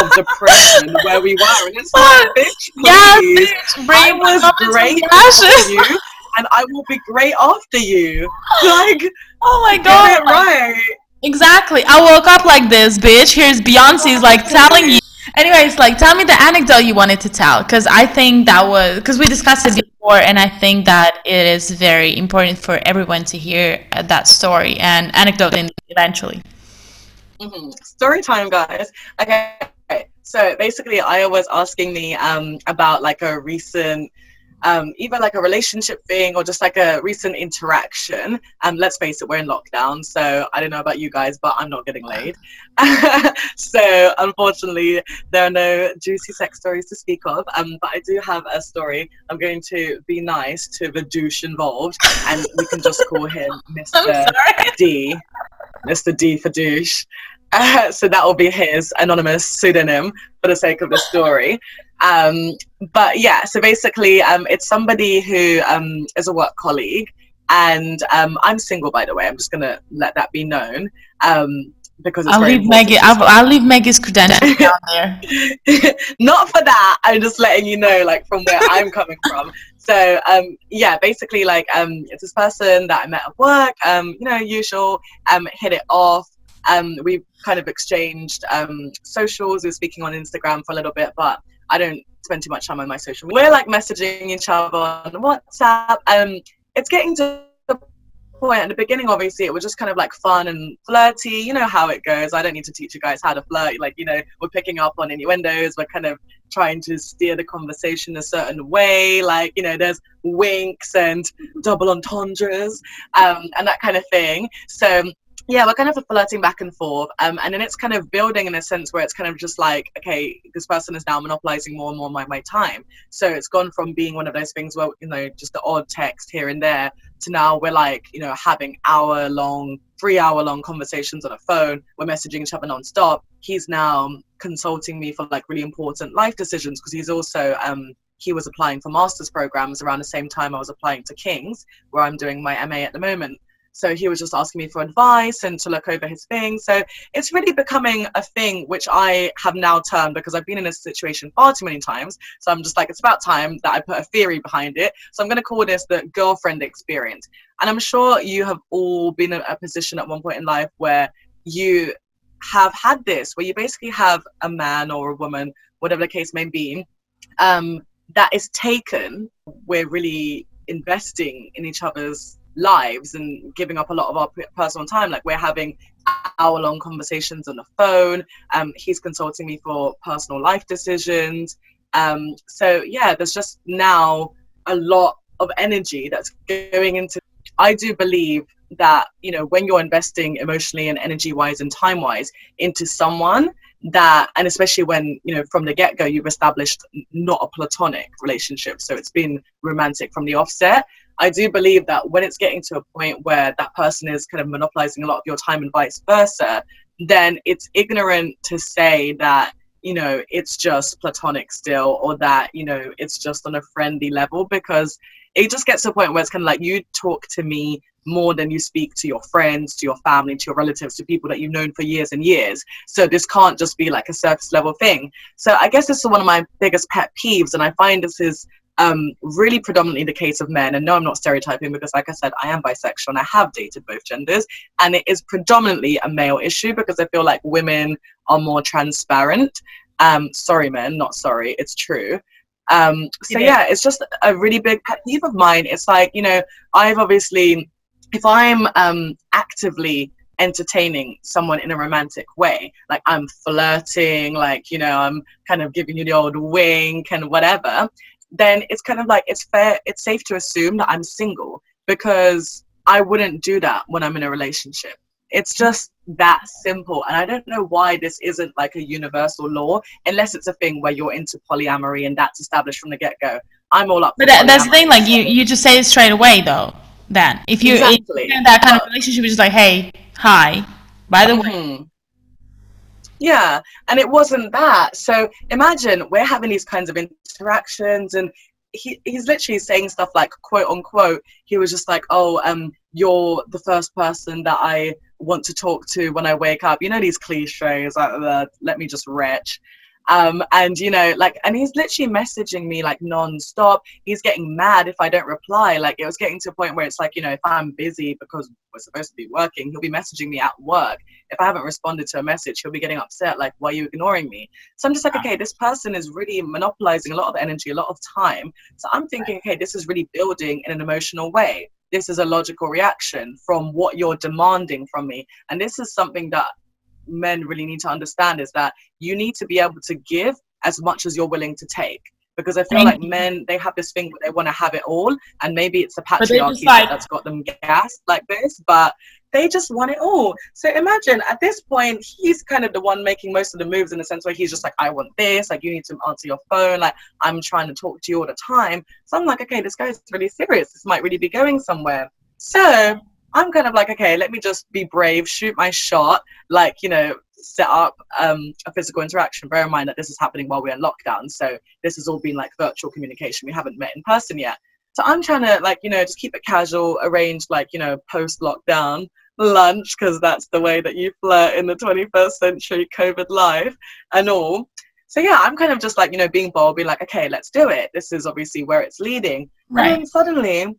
of depression where we were. And it's like, bitch, please. Yes, bitch, I was great after you, and I will be great after you. Like, oh my god, right. Exactly. I woke up like this, bitch. Here's Beyonce's like telling you Anyways, like tell me the anecdote you wanted to tell because I think that was because we discussed it before, and I think that it is very important for everyone to hear uh, that story and anecdote eventually. Mm-hmm. Story time, guys. Okay, so basically, I was asking me um, about like a recent um, either like a relationship thing or just like a recent interaction. And let's face it, we're in lockdown, so I don't know about you guys, but I'm not getting laid. so unfortunately, there are no juicy sex stories to speak of. Um, but I do have a story. I'm going to be nice to the douche involved, and we can just call him Mr. D. Mr. D for douche. Uh, so that will be his anonymous pseudonym for the sake of the story. Um, but yeah, so basically, um, it's somebody who um, is a work colleague, and um, I'm single, by the way. I'm just gonna let that be known um, because I'll leave Maggie. I'll, I'll, leave Maggie's credentials down there. Not for that. I'm just letting you know, like from where I'm coming from. So um, yeah, basically, like um, it's this person that I met at work. Um, you know, usual. Um, hit it off. Um, we kind of exchanged um, socials. We were speaking on Instagram for a little bit, but I don't spend too much time on my social. We're like messaging each other on WhatsApp. Um, it's getting to the point at the beginning, obviously, it was just kind of like fun and flirty. You know how it goes. I don't need to teach you guys how to flirt. Like, you know, we're picking up on innuendos. We're kind of trying to steer the conversation a certain way. Like, you know, there's winks and double entendres um, and that kind of thing. So yeah, we're kind of flirting back and forth, um, and then it's kind of building in a sense where it's kind of just like, okay, this person is now monopolizing more and more my, my time. So it's gone from being one of those things where you know just the odd text here and there to now we're like you know having hour long, three hour long conversations on a phone. We're messaging each other nonstop. He's now consulting me for like really important life decisions because he's also um, he was applying for master's programs around the same time I was applying to King's, where I'm doing my MA at the moment. So he was just asking me for advice and to look over his thing. So it's really becoming a thing which I have now turned because I've been in this situation far too many times. So I'm just like, it's about time that I put a theory behind it. So I'm going to call this the girlfriend experience. And I'm sure you have all been in a position at one point in life where you have had this, where you basically have a man or a woman, whatever the case may be, um, that is taken. We're really investing in each other's lives and giving up a lot of our personal time. Like we're having hour long conversations on the phone. Um, he's consulting me for personal life decisions. Um, so yeah, there's just now a lot of energy that's going into. I do believe that you know when you're investing emotionally and energy wise and time wise into someone that and especially when you know from the get-go you've established not a platonic relationship so it's been romantic from the offset I do believe that when it's getting to a point where that person is kind of monopolizing a lot of your time and vice versa, then it's ignorant to say that you know it's just platonic still or that you know it's just on a friendly level because it just gets to a point where it's kind of like you talk to me more than you speak to your friends, to your family, to your relatives, to people that you've known for years and years. So this can't just be like a surface level thing. So I guess this is one of my biggest pet peeves, and I find this is um, really predominantly the case of men. And no, I'm not stereotyping because, like I said, I am bisexual and I have dated both genders. And it is predominantly a male issue because I feel like women are more transparent. Um, sorry, men, not sorry, it's true. Um, so, yeah, it's just a really big pet peeve of mine. It's like, you know, I've obviously, if I'm um, actively entertaining someone in a romantic way. Like I'm flirting, like, you know, I'm kind of giving you the old wink and whatever then it's kind of like it's fair it's safe to assume that i'm single because i wouldn't do that when i'm in a relationship. It's just that simple and i don't know why this isn't like a universal law unless it's a thing where you're into polyamory and that's established from the get-go. I'm all up but that, that's the thing like you you just say it straight away though then. If you exactly. in that kind of relationship it's just like hey hi. By the mm-hmm. Yeah, and it wasn't that. So imagine we're having these kinds of interactions, and he, he's literally saying stuff like, quote unquote, he was just like, oh, um, you're the first person that I want to talk to when I wake up. You know, these cliches, like, uh, let me just retch. Um, and you know, like, and he's literally messaging me like non-stop. He's getting mad if I don't reply. Like, it was getting to a point where it's like, you know, if I'm busy because we're supposed to be working, he'll be messaging me at work. If I haven't responded to a message, he'll be getting upset. Like, why are you ignoring me? So I'm just like, okay, this person is really monopolizing a lot of energy, a lot of time. So I'm thinking, okay, this is really building in an emotional way this is a logical reaction from what you're demanding from me. And this is something that men really need to understand is that you need to be able to give as much as you're willing to take because I feel like men they have this thing where they want to have it all, and maybe it's the patriarchy like, that's got them gassed like this, but they just want it all. So imagine at this point he's kind of the one making most of the moves in the sense where he's just like, I want this, like you need to answer your phone, like I'm trying to talk to you all the time. So I'm like, okay, this guy's really serious. This might really be going somewhere. So I'm kind of like, okay, let me just be brave, shoot my shot, like, you know, set up um, a physical interaction. Bear in mind that this is happening while we're in lockdown. So this has all been like virtual communication. We haven't met in person yet. So I'm trying to like, you know, just keep it casual, arrange like, you know, post lockdown lunch, because that's the way that you flirt in the 21st century COVID life and all. So yeah, I'm kind of just like, you know, being bold, being like, okay, let's do it. This is obviously where it's leading. Right. And then suddenly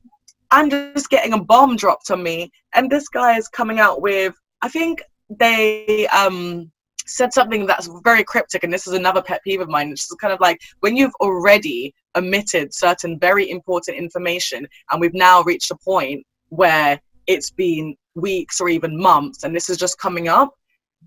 I'm just getting a bomb dropped on me. And this guy is coming out with, I think they um, said something that's very cryptic. And this is another pet peeve of mine. It's kind of like when you've already omitted certain very important information, and we've now reached a point where it's been weeks or even months, and this is just coming up,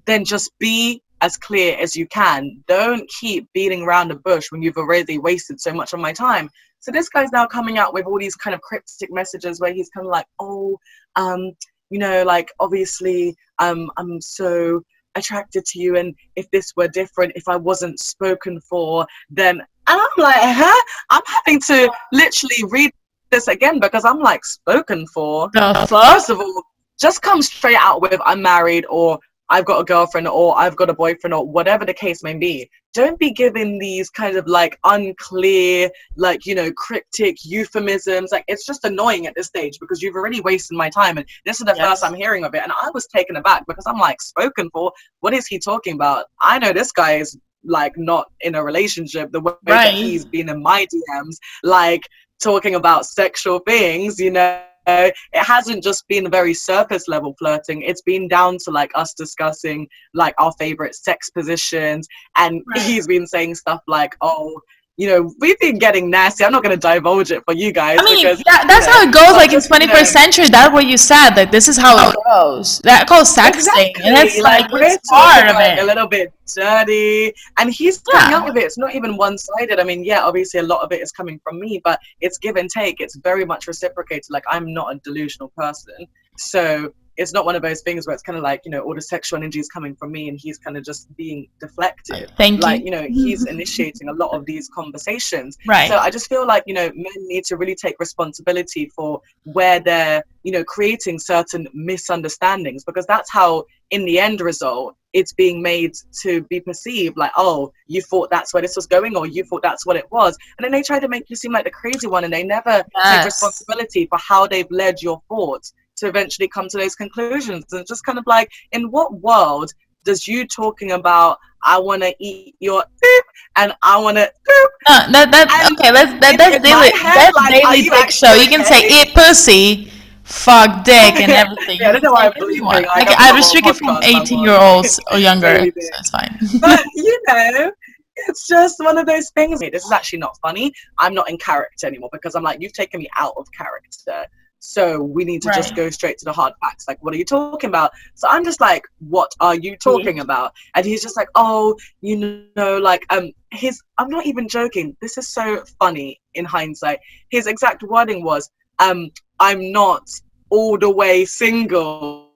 then just be as clear as you can. Don't keep beating around the bush when you've already wasted so much of my time. So this guy's now coming out with all these kind of cryptic messages where he's kind of like, oh, um, you know, like obviously, um, I'm so attracted to you, and if this were different, if I wasn't spoken for, then and I'm like, huh? I'm having to literally read this again because I'm like spoken for. Fuck? First of all, just come straight out with I'm married or I've got a girlfriend or I've got a boyfriend or whatever the case may be. Don't be giving these kind of like unclear, like, you know, cryptic euphemisms. Like, it's just annoying at this stage because you've already wasted my time. And this is the Yes. first I'm hearing of it. And I was taken aback because I'm like, spoken for? What is he talking about? I know this guy is like not in a relationship the way Right. that he's been in my DMs, like talking about sexual things, you know it hasn't just been a very surface level flirting it's been down to like us discussing like our favorite sex positions and Right. he's been saying stuff like oh you know we've been getting nasty i'm not going to divulge it for you guys I mean, because that, that's you how it goes. but Like in just, you 21st know, century, that's what you said. That this is how it goes. That called sexting, and it's like, we're it's part of like it. a little bit dirty, and he's coming Yeah. out with it. It's not even one-sided. I mean, yeah, obviously a lot of it is coming from me, but it's give and take. It's very much reciprocated. Like I'm not a delusional person, so it's not one of those things where it's kind of like you know all the sexual energy is coming from me, and he's kind of just being deflected. Thank Like you. you know, he's initiating a lot of these conversations. Right. So I just feel like you know men need to really take responsibility for where they're you know creating certain misunderstandings because that's how in the end result it's being made to be perceived like oh you thought that's where this was going or you thought that's what it was and then they try to make you seem like the crazy one and they never take responsibility for how they've led your thoughts to eventually come to those conclusions and just kind of like in what world does you talking about I want to eat your poop and I want to poop No, that that And okay. That's that, that's daily. head, That's like, daily dick show. You can say eat pussy, fuck dick, and everything. Yeah, I don't know why can I'm say believing, like, I'm I restrict it from podcast, I'm on- 18 year olds or younger, so it's fine. but you know it's just one of those things this is actually not funny i'm not in character anymore because i'm like you've taken me out of character so we need to just go straight to the hard facts like what are you talking about so i'm just like what are you talking about and he's just like oh you know like um his i'm not even joking this is so funny in hindsight his exact wording was um i'm not all the way single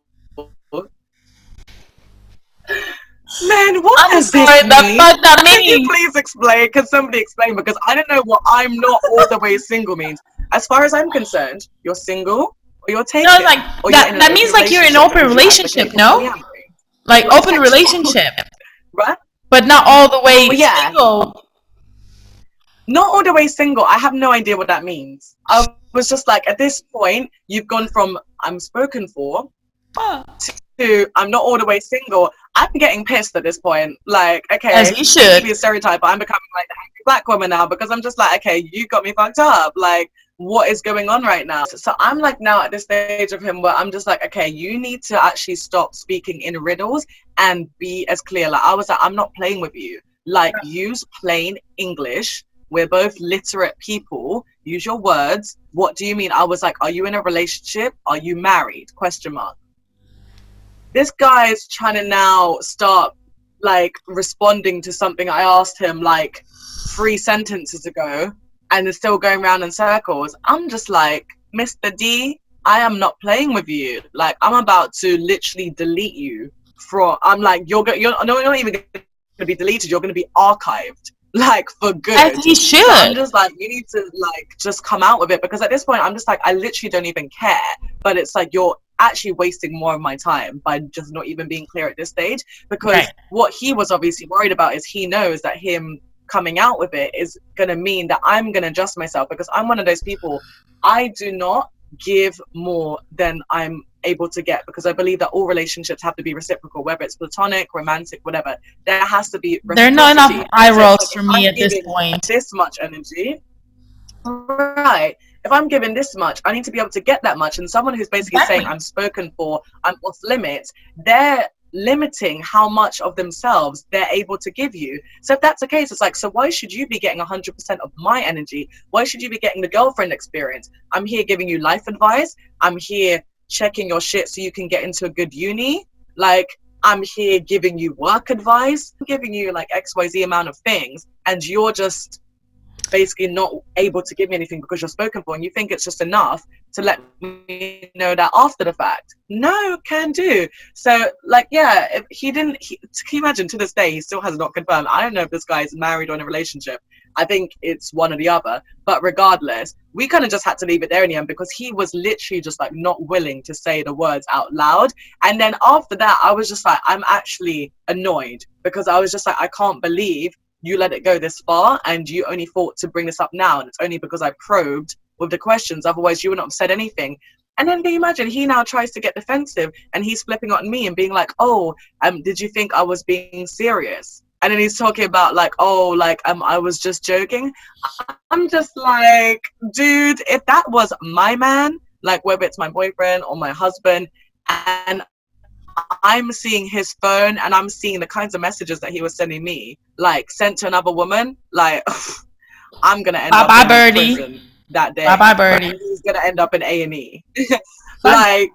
Man, what I'm does sorry, this the mean? fuck that Can you please explain? Can somebody explain? Because I don't know what I'm not all the way single means. As far as I'm concerned, you're single or you're taken. No, like or that. That means like you're in an open relationship, no? advocate for polyamory, Like You're open sexual. relationship, Right? but not all the way Well, yeah. single. Not all the way single. I have no idea what that means. I was just like, at this point, you've gone from I'm spoken for to I'm not all the way single. I'm getting pissed at this point. Like, okay, As you should. be a stereotype, but I'm becoming like the angry black woman now because I'm just like, okay, you got me fucked up. Like, what is going on right now? So I'm like now at this stage of him where I'm just like, okay, you need to actually stop speaking in riddles and be as clear. Like I was like, I'm not playing with you. Like use plain English. We're both literate people. Use your words. What do you mean? I was like, are you in a relationship? Are you married? Question mark. This guy is trying to now start like responding to something I asked him like three sentences ago and is still going round in circles. I'm just like, Mr. D, I am not playing with you. Like, I'm about to literally delete you from. I'm like, you're go- you're no, you're not even going to be deleted. You're going to be archived, like for good. As he So I'm just like, you need to like just come out with it because at this point, I'm just like, I literally don't even care. But it's like you're actually wasting more of my time by just not even being clear at this stage because Right. what he was obviously worried about is he knows that him coming out with it is going to mean that I'm going to adjust myself because I'm one of those people. I do not give more than I'm able to get because I believe that all relationships have to be reciprocal, whether it's platonic, romantic, whatever. There has to be. There are not enough eye So rolls for me I'm at this point. This much energy, right? If I'm giving this much, I need to be able to get that much. And someone who's basically saying I'm spoken for, I'm off limits, they're limiting how much of themselves they're able to give you. So if that's the case, it's like, so why should you be getting 100% of my energy? Why should you be getting the girlfriend experience? I'm here giving you life advice. I'm here checking your shit so you can get into a good uni. Like, I'm here giving you work advice, I'm giving you like XYZ amount of things, and you're just basically not able to give me anything because you're spoken for and you think it's just enough to let me know that after the fact. No can do. So like yeah he didn't he, can you imagine to this day he still has not confirmed? I don't know if this guy is married or in a relationship. I think it's one or the other. But regardless we kind of just had to leave it there in the end because he was literally just like not willing to say the words out loud. And then after that i was just like i'm actually annoyed because i was just like i can't believe you let it go this far and you only thought to bring this up now and it's only because I probed with the questions otherwise you would not have said anything. And then can you imagine he now tries to get defensive and he's flipping on me and being like oh um did you think I was being serious? And then he's talking about like oh like um I was just joking. I'm just like dude if that was my man like whether it's my boyfriend or my husband and I'm seeing his phone and I'm seeing the kinds of messages that he was sending me, like sent to another woman. Like, I'm gonna end bye up bye in birdie. prison that day. Bye bye birdie. He's gonna end up in A and E. Like,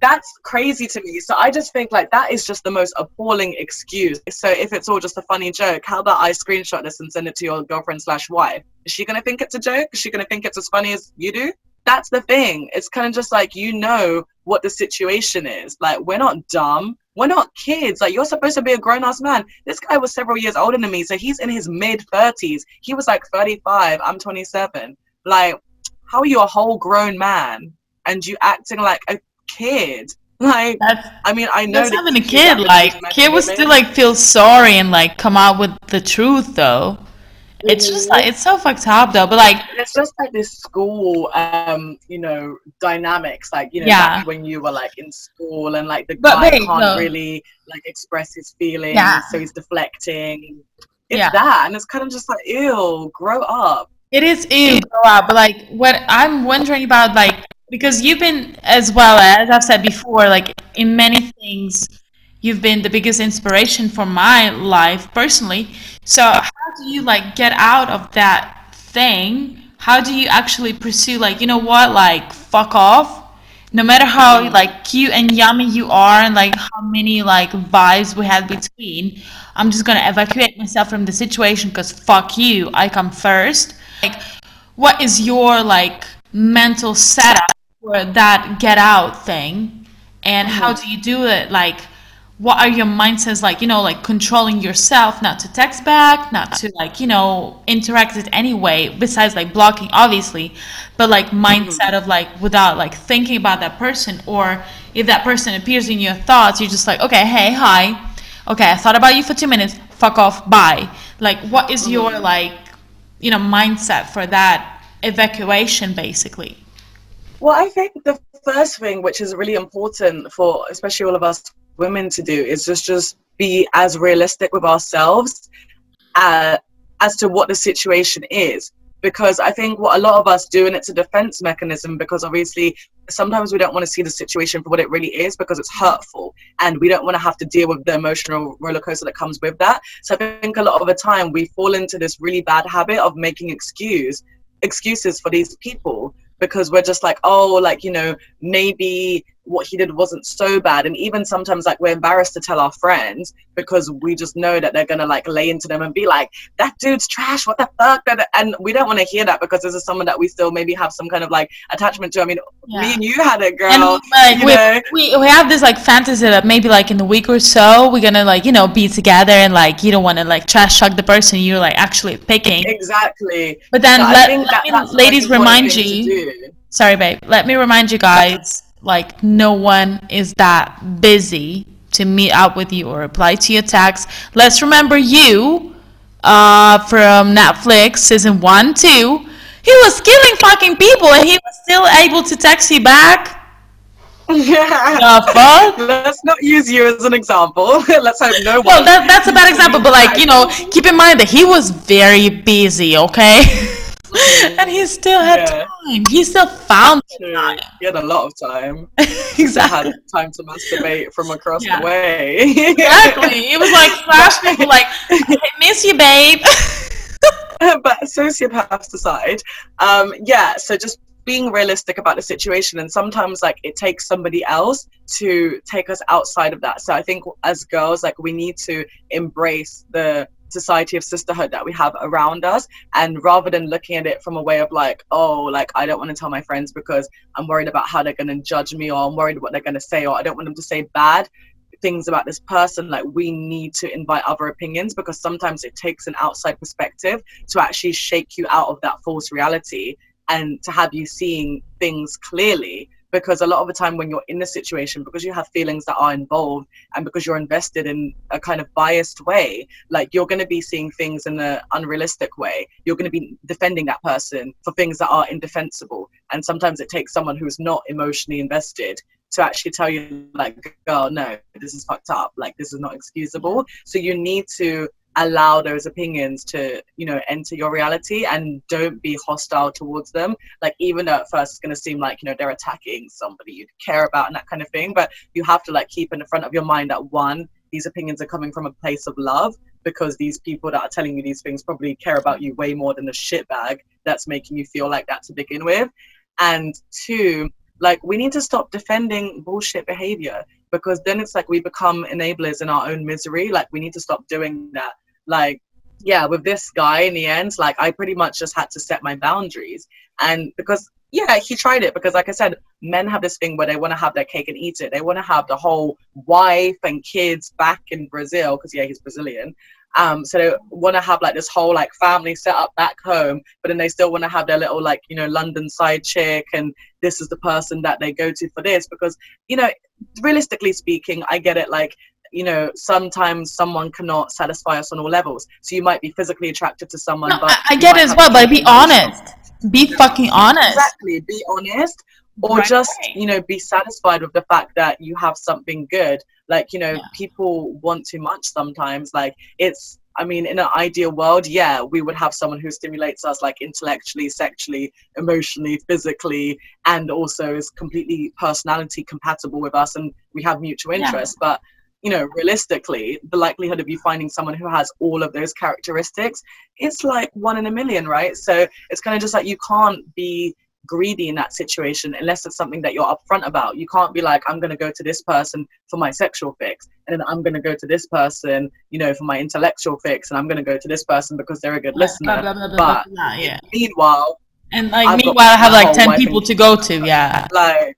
that's crazy to me. So I just think like that is just the most appalling excuse. So if it's all just a funny joke, how about I screenshot this and send it to your girlfriend slash wife? Is she gonna think it's a joke? Is she gonna think it's as funny as you do? That's the thing. It's kind of just like you know what the situation is. Like we're not dumb. We're not kids. Like you're supposed to be a grown ass man. This guy was several years older than me, so he's in his mid thirties. He was like 35. I'm 27. Like, how are you a whole grown man and you acting like a kid? Like, That's I mean, I know that's having a kid. Like, kid would still like feel sorry and like come out with the truth though. It's just like it's so fucked up though. But like, it's just like this school um you know dynamics like you know Yeah. when you were like in school and like the But guy wait, can't no. really like express his feelings Yeah. so he's deflecting it's Yeah. that and it's kind of just like ew grow up It is ew, grow up, but like what I'm wondering about, like because you've been as well as I've said before, like in many things, you've been the biggest inspiration for my life personally. So how do you like get out of that thing? How do you actually pursue like you know what, like fuck off? No matter how like cute and yummy you are, and like how many like vibes we had between, I'm just gonna evacuate myself from the situation because fuck you, I come first. Like, what is your like mental setup for that get out thing? And how mm. do you do it? Like, what are your mindsets like, you know, like controlling yourself not to text back, not to like, you know, interact it anyway, besides like blocking, obviously, but like mm-hmm. mindset of like without like thinking about that person, or if that person appears in your thoughts, you're just like, okay, hey, hi. Okay, I thought about you for two minutes. Fuck off. Bye. Like, what is your mm-hmm. like, you know, mindset for that evacuation, basically? well i think the first thing which is really important for especially all of us women to do is just just be as realistic with ourselves uh, as to what the situation is. Because i think what a lot of us do and it's a defense mechanism because obviously sometimes we don't want to see the situation for what it really is because it's hurtful and we don't want to have to deal with the emotional roller coaster that comes with that. So i think a lot of the time we fall into this really bad habit of making excuse excuses for these people because we're just like oh like you know maybe what he did wasn't so bad and even sometimes like we're embarrassed to tell our friends because we just know that they're gonna like lay into them and be like that dude's trash what the fuck and we don't want to hear that because this is someone that we still maybe have some kind of like attachment to i mean Yeah. me and you had it girl And like you we, know? we we have this like fantasy that maybe like in a week or so we're gonna like you know be together and like you don't want to like trash talk the person you're like actually picking. exactly But then So let, let that- me, ladies, remind you. Sorry, babe. Let me remind you guys. Like no one is that busy to meet up with you or reply to your text. Let's remember you uh, from Netflix season one, two. He was killing fucking people and he was still able to text you back. The fuck? Let's not use you as an example. Let's hope no one. Well, that, that's a bad example, but like, you know, keep in mind that he was very busy, okay? and he still had Yeah. time. He still found time. He had a lot of time. exactly. Had time to masturbate from across Yeah. the way. Exactly. It was like slash people like, I miss you, babe. but sociopaths aside, um, yeah. So just being realistic about the situation, and sometimes like it takes somebody else to take us outside of that. So I think as girls, like we need to embrace the society of sisterhood that we have around us. And rather than looking at it from a way of like oh like i don't want to tell my friends because i'm worried about how they're going to judge me or i'm worried what they're going to say or i don't want them to say bad things about this person like we need to invite other opinions because sometimes it takes an outside perspective to actually shake you out of that false reality and to have you seeing things clearly because a lot of the time when you're in a situation because you have feelings that are involved and because you're invested in a kind of biased way like you're going to be seeing things in an unrealistic way. You're going to be defending that person for things that are indefensible. And sometimes it takes someone who's not emotionally invested to actually tell you like girl no this is fucked up. Like this is not excusable. So you need to allow those opinions to you know enter your reality and don't be hostile towards them. Like even though at first it's going to seem like you know they're attacking somebody you care about and that kind of thing but you have to like keep in the front of your mind that one these opinions are coming from a place of love because these people that are telling you these things probably care about you way more than the shitbag that's making you feel like that to begin with. And two like we need to stop defending bullshit behavior because then it's like we become enablers in our own misery. Like we need to stop doing that like yeah with this guy in the end like i pretty much just had to set my boundaries. And because yeah he tried it. Because like i said men have this thing where they want to have their cake and eat it. They want to have the whole wife and kids back in brazil because yeah he's brazilian. Um, so they want to have like this whole like family set up back home, but then they still want to have their little like you know London side chick, and this is the person that they go to for this. Because you know realistically speaking, I get it. Like you know, sometimes someone cannot satisfy us on all levels. So you might be physically attracted to someone, No, but I, I get it as well, but be honest. Be fucking honest. Exactly. Be honest. Or Right just, away. you know, be satisfied with the fact that you have something good. Like, you know, Yeah. people want too much sometimes. Like, it's, I mean, in an ideal world, yeah, we would have someone who stimulates us like intellectually, sexually, emotionally, physically, and also is completely personality compatible with us and we have mutual Yeah. interests. But you know, realistically, the likelihood of you finding someone who has all of those characteristics, it's like one in a million, right? So it's kind of just like you can't be greedy in that situation unless it's something that you're upfront about. You can't be like, I'm going to go to this person for my sexual fix, and then I'm going to go to this person, you know, for my intellectual fix, and I'm going to go to this person because they're a good listener. Blah, blah, blah, but yeah. Meanwhile, And like I've meanwhile, I have like ten people to go to. Yeah. like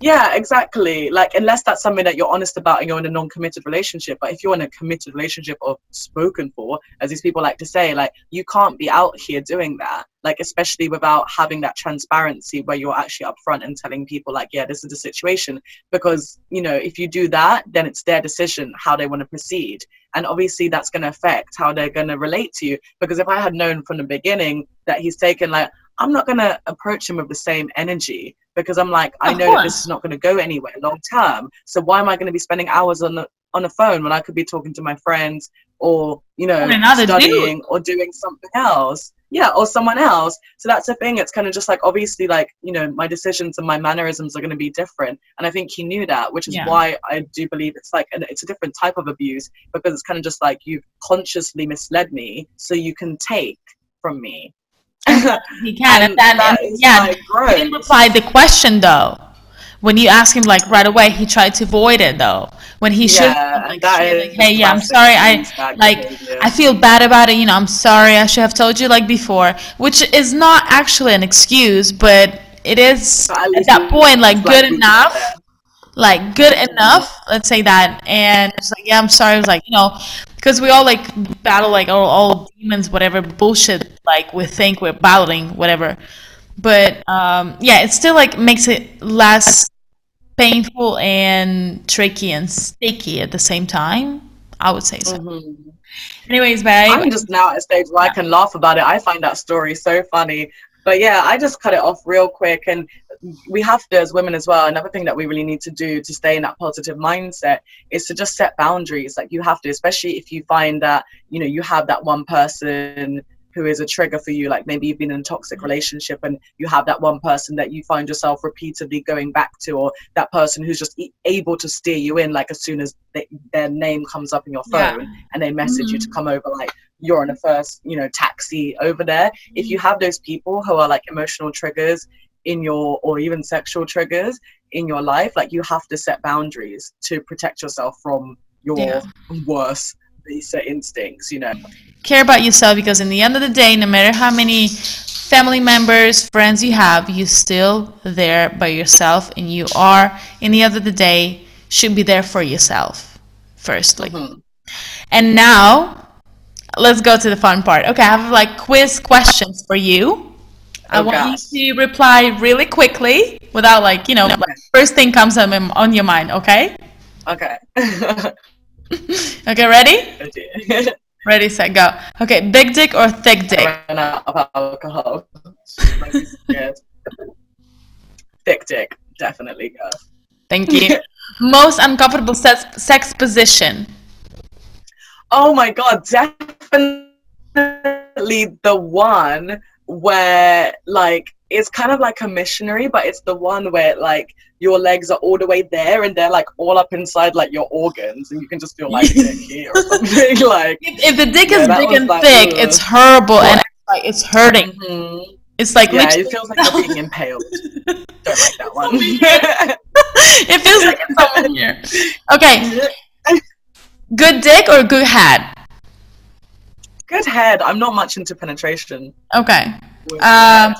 yeah exactly. Like unless that's something that you're honest about and you're in a non-committed relationship but if you're in a committed relationship or spoken for as these people like to say like you can't be out here doing that. Like especially without having that transparency where you're actually upfront and telling people like yeah this is the situation. Because you know if you do that then it's their decision how they want to proceed. And obviously that's going to affect how they're going to relate to you. Because if i had known from the beginning that he's taken like i'm not going to approach him with the same energy because i'm like i Of know this is not going to go anywhere long term. So why am i going to be spending hours on the on the phone when i could be talking to my friends or you know Or another dude. studying or doing something else? Yeah or someone else. So that's the thing. It's kind of just like obviously like you know my decisions and my mannerisms are going to be different. And i think he knew that which is Yeah. why i do believe it's like it's a different type of abuse because it's kind of just like you've consciously misled me so you can take from me He can. And, And then that and is yeah, he didn't reply the question though. When you ask him like right away, he tried to avoid it though. When he should Yeah, like, that is like, hey, yeah, I'm sorry, I like behavior. I feel bad about it, you know, I'm sorry, I should have told you like before, which is not actually an excuse, but it is at at that point like good get enough like good enough let's say that and it's like yeah i'm sorry it was like you know because we all like battle like all, all demons whatever bullshit like we think we're battling whatever but um yeah it still like makes it less painful and tricky and sticky at the same time i would say so Mhm. anyways babe I'm just now at a stage where I can laugh about it. I find that story so funny. But yeah, I just cut it off real quick. And we have to, as women as well, another thing that we really need to do to stay in that positive mindset is to just set boundaries. Like you have to, especially if you find that, you know, you have that one person who is a trigger for you. Like maybe you've been in a toxic relationship and you have that one person that you find yourself repeatedly going back to, or that person who's just able to steer you in, like as soon as they, their name comes up in your Yeah. phone and they message you to mm. come over, like you're on a first, you know, taxi over there. If you have those people who are like emotional triggers in your, or even sexual triggers in your life, like you have to set boundaries to protect yourself from your Yeah. worst baser instincts, you know. Care about yourself because in the end of the day, no matter how many family members, friends you have, you're still there by yourself, and you are, in the end of the day, should be there for yourself, firstly. Mhm. And now, let's go to the fun part. Okay, I have like quiz questions for you. I Oh, want gosh. you to reply really quickly without like, you know, like, first thing comes on, on your mind, okay? Okay. Okay, ready? Dear. Ready, set, go. Okay, big dick or thick dick? I ran out of alcohol. Might be scared. Thick dick, definitely go. Thank you. Most uncomfortable sex, sex position. Oh my god, definitely the one where like it's kind of like a missionary, but it's the one where like your legs are all the way there and they're like all up inside like your organs and you can just feel like dick here or something like If, if the dick Yeah, is big and like, thick, ugh. it's horrible and it's like it's hurting. mhm. It's like yeah, literally, it feels like you're being impaled. Don't like that one. it feels like it's someone here. Okay, good dick or good head? Good head. I'm not much into penetration. Okay. with Um,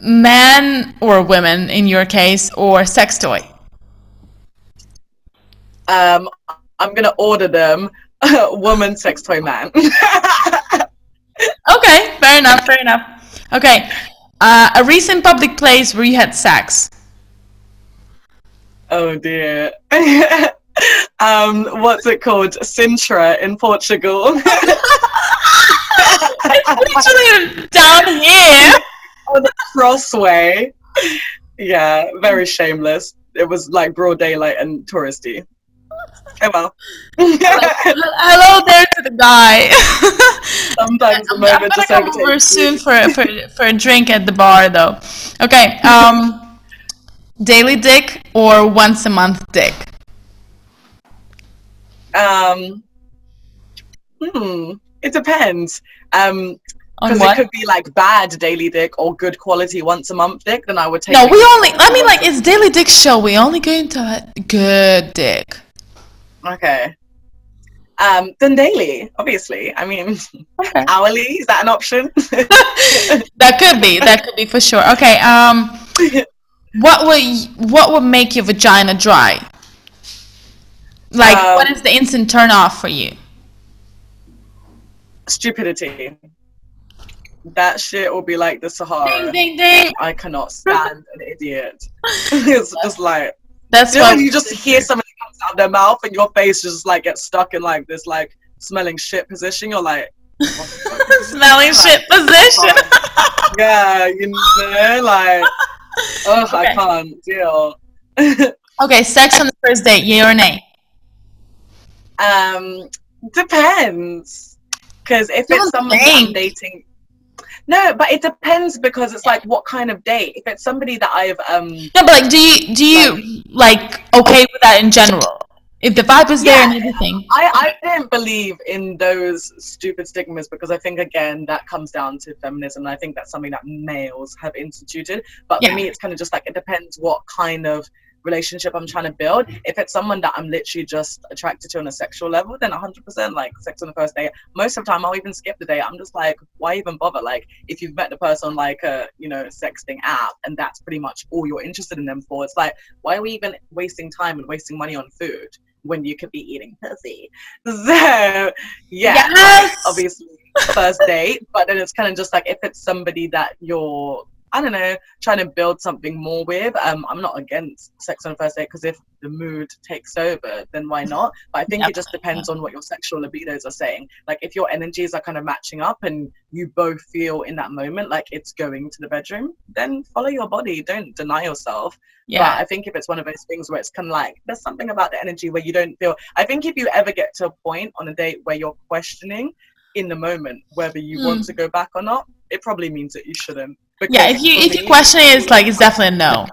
man or women in your case, or sex toy? Um, I'm gonna order them. Woman sex toy man. Okay, fair enough, fair enough. Okay, uh, a recent public place where you had sex. oh dear. um, what's it called? Sintra in Portugal. It's literally down here. On the crossway. Yeah, very shameless. It was like broad daylight and touristy. Oh well. Hello there to the guy. Sometimes the I'm moment gonna come over soon for, for for a drink at the bar though. Okay, um, daily dick or once a month dick? Um, hmm, it depends. Um, because it could be like bad daily dick or good quality once a month dick. Then I would take. No, we only. I mean, like it's daily dick show. We only go into a good dick. Okay. Um, then daily, obviously. I mean, Okay. hourly is that an option? That could be. That could be for sure. Okay. Um, what would what would make your vagina dry? Like, Um, what is the instant turn off for you? Stupidity. That shit will be like the Sahara. Ding ding ding. I cannot stand an idiot. it's just like That's you know you just hear something comes out of their mouth and your face just like gets stuck in like this like smelling shit position. You're like, smelling shit position. yeah, you know, like, oh, I can't deal. okay, sex on the first date, yeah or nay? Um, depends. Because if Don't it's someone that. I'm dating, no, but it depends because it's like what kind of date. If it's somebody that I've um, No, but like, do you do you like okay with that in general? If the vibe is there and everything. I I don't believe in those stupid stigmas because I think again that comes down to feminism. I think that's something that males have instituted. But Yeah. for me, it's kind of just like it depends what kind of relationship I'm trying to build. If it's someone that I'm literally just attracted to on a sexual level, then 100% like sex on the first date. Most of the time, I'll even skip the date. I'm just like, why even bother? Like, if you've met the person like a you know sexting app, and that's pretty much all you're interested in them for, it's like, why are we even wasting time and wasting money on food when you could be eating pussy? So yeah, Yes! obviously first date, but then it's kind of just like if it's somebody that you're I don't know, trying to build something more with. Um, I'm not against sex on a first date because if the mood takes over, then why not? But I think Yep. it just depends on what your sexual libidos are saying. Like if your energies are kind of matching up and you both feel in that moment like it's going to the bedroom, then follow your body. Don't deny yourself. Yeah. But. I think if it's one of those things where it's kind of like there's something about the energy where you don't feel. I think if you ever get to a point on a date where you're questioning in the moment whether you want Mm. to go back or not, it probably means that you shouldn't. Yeah, if you if you question it, it's like it's definitely a no.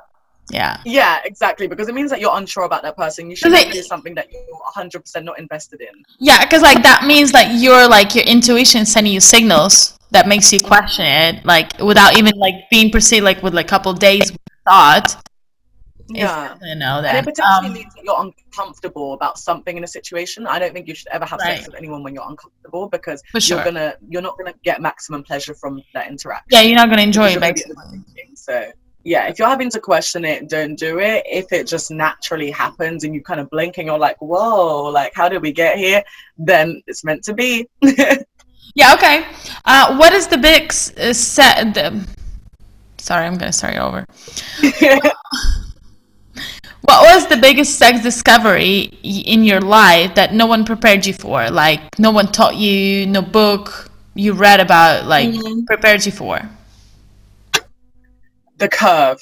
Yeah. Yeah, exactly. Because it means that you're unsure about that person. You should it- do something that you're 100% not invested in. Yeah, because like that means like your like your intuition sending you signals that makes you question it, like without even like being perceived like with like a couple days thought. Yeah. I know that. And it potentially Um, means that you're uncomfortable about something in a situation. I don't think you should ever have Right. sex with anyone when you're uncomfortable because sure. you're gonna you're not gonna get maximum pleasure from that interaction. yeah, you're not gonna enjoy it, you're gonna be basically. overthinking. So yeah, if you're having to question it, don't do it. If it just naturally happens and you kind of blink and you're like, whoa, like how did we get here? Then it's meant to be. Yeah. Okay. Uh, what is the big s- uh, set? The, sorry, I'm gonna start over. What was the biggest sex discovery in your life that no one prepared you for? Like no one taught you, no book you read about, like Mm. prepared you for. the curve.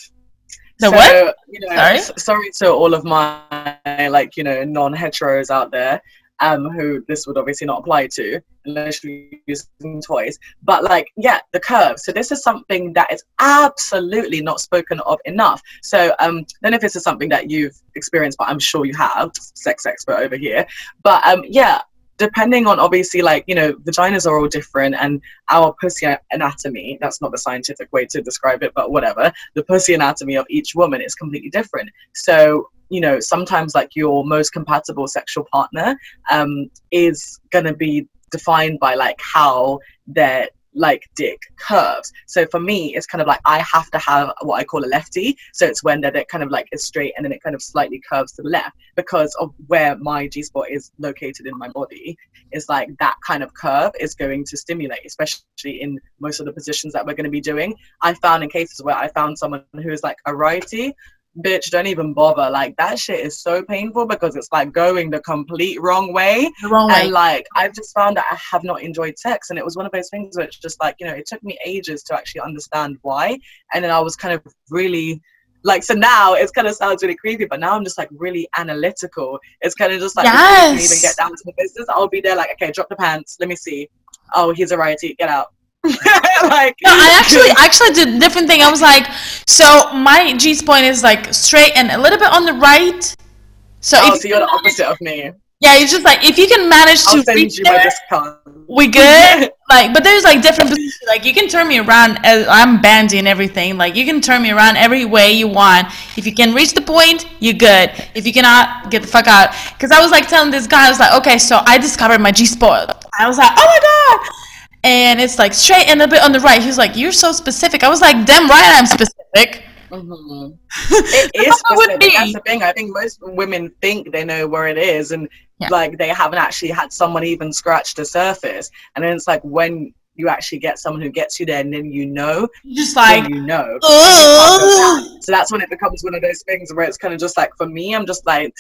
The so, what? You know, Sorry? sorry to all of my like you know non-heteros out there, um, who this would obviously not apply to unless you're using toys. But like, yeah, the curve. So this is something that is absolutely not spoken of enough. So um, know if this is something that you've experienced, but I'm sure you have. Sex expert over here. But um, yeah. Depending on obviously, like, you know, vaginas are all different, and our pussy anatomy that's not the scientific way to describe it, but whatever the pussy anatomy of each woman is completely different. So, you know, sometimes like your most compatible sexual partner um, is going to be defined by like how their like dick curves. So for me, it's kind of like I have to have what I call a lefty. So it's when their dick kind of like is straight and then it kind of slightly curves to the left because of where my G spot is located in my body. Is like that kind of curve is going to stimulate, especially in most of the positions that we're going to be doing. I found in cases where I found someone who's like a righty, bitch, don't even bother. Like that shit is so painful because it's like going the complete wrong way. The wrong way. And like I've just found that I have not enjoyed sex, and it was one of those things where it's just like you know it took me ages to actually understand why, and then I was kind of really like so now it's kind of sounds really creepy, but now I'm just like really analytical. It's kind of just like can even get down to the business, I'll be there like okay, drop the pants, let me see. Oh, he's a righty, get out. like No, I actually actually did a different thing. I was like, so my G spot is like straight and a little bit on the right. So oh, if so you're the opposite of me. yeah, it's just like if you can manage I'll to send reach you my there, discount. we good. Like, but there's like different positions. Like you can turn me around. As I'm bandy and everything. Like you can turn me around every way you want. If you can reach the point, you're good. If you cannot, get the fuck out. Because I was like telling this guy, I was like, okay, so I discovered my G spot. I was like, oh my god. And it's like straight and a bit on the right. He was like, "You're so specific." I was like, "Damn right, I'm specific." Mhm. It is specific. That's the thing. I think most women think they know where it is, and Yeah. like they haven't actually had someone even scratch the surface. And then it's like when you actually get someone who gets you there, and then you know, Just like, you know. So that's when it becomes one of those things where it's kind of just like for me, I'm just like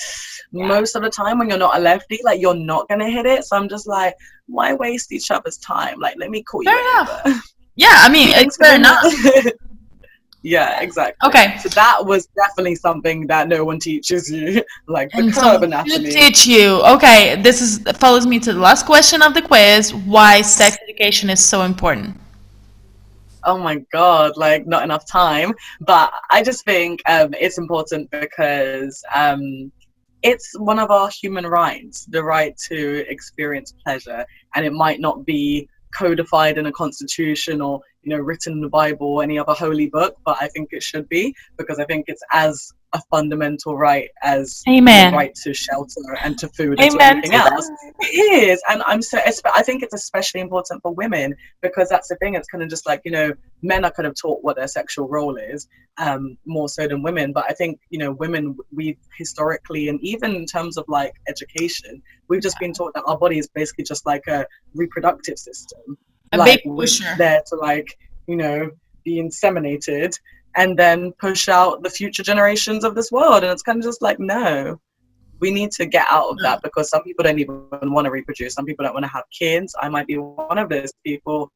most of the time when you're not a lefty, like you're not gonna hit it. So I'm just like, why waste each other's time? Like let me call Fair you. enough. yeah. I mean, it's fair enough. Yeah, exactly. Okay. So that was definitely something that no one teaches you, like the And curve anatomy. teach you. Okay, this is follows me to the last question of the quiz. Why sex education is so important? oh my god, like not enough time. But I just think um, it's important because um, it's one of our human rights, the right to experience pleasure, and it might not be codified in a constitution or you know written in the Bible or any other holy book, but I think it should be because I think it's as a fundamental right as Amen. the right to shelter and to food and to Amen. anything else. It is, and I'm so. I think it's especially important for women because that's the thing. It's kind of just like you know, men are kind of taught what their sexual role is, um, more so than women. But I think you know, women we historically and even in terms of like education, we've just been taught that our body is basically just like a reproductive system. A like big pusher. there to like you know be inseminated and then push out the future generations of this world. And it's kind of just like no we need to get out of that because some people don't even want to reproduce. Some people don't want to have kids. I might be one of those people.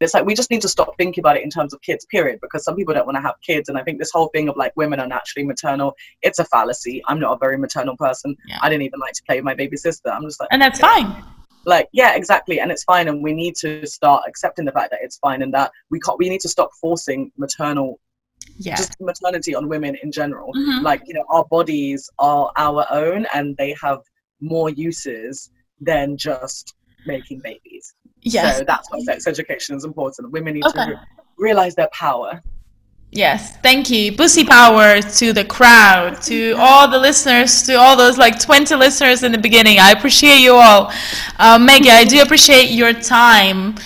It's like we just need to stop thinking about it in terms of kids period because some people don't want to have kids. And i think this whole thing of like women are naturally maternal it's a fallacy. I'm not a very maternal person. Yeah. i didn't even like to play with my baby sister. I'm just like And that's okay. fine. Like yeah exactly and it's fine and we need to start accepting the fact that it's fine and that we can't we need to stop forcing maternal Yeah. just maternity on women in general Mhm. like you know our bodies are our own and they have more uses than just making babies Yes. so that's why sex education is important women need Okay. to realize their power Yes, thank you. Bussy power to the crowd, to all the listeners, to all those like 20 listeners in the beginning. I appreciate you all. Uh, Maggie, I do appreciate your time.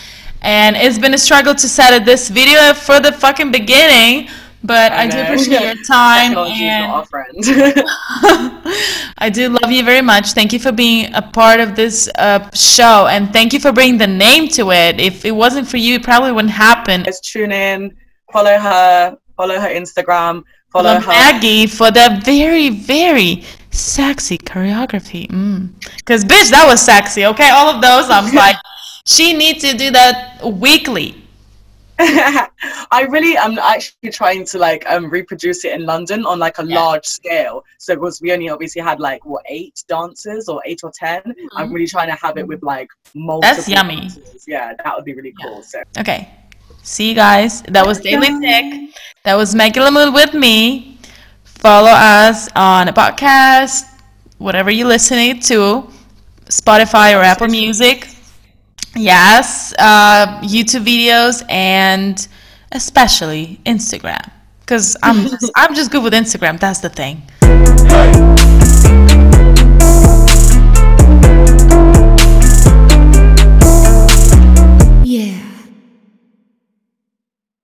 And it's been a struggle to set up this video for the fucking beginning, but I, do appreciate your time. Technology and- not friend. I do love you very much. Thank you for being a part of this uh, show, and thank you for bringing the name to it. If it wasn't for you, it probably wouldn't happen. Just tune in, follow her, follow her Instagram, follow Love her. Maggie for the very, very sexy choreography. Because, bitch, that was sexy, okay? All of those, I'm like, she needs to do that weekly. I really am actually trying to like um reproduce it in London on like a Yeah. large scale. So because we only obviously had like what eight dancers or eight or 10 i I'm really trying to have it with like multiple. That's yummy. dancers. Yeah, that would be really cool. So Okay. See you guys. That was Daily Dick. That was Maggie Lamoon with me. Follow us on a podcast, whatever you're listening to, Spotify or Apple Music. Yes, uh, YouTube videos and especially Instagram. Because I'm just, I'm just good with Instagram. That's the thing. Hey,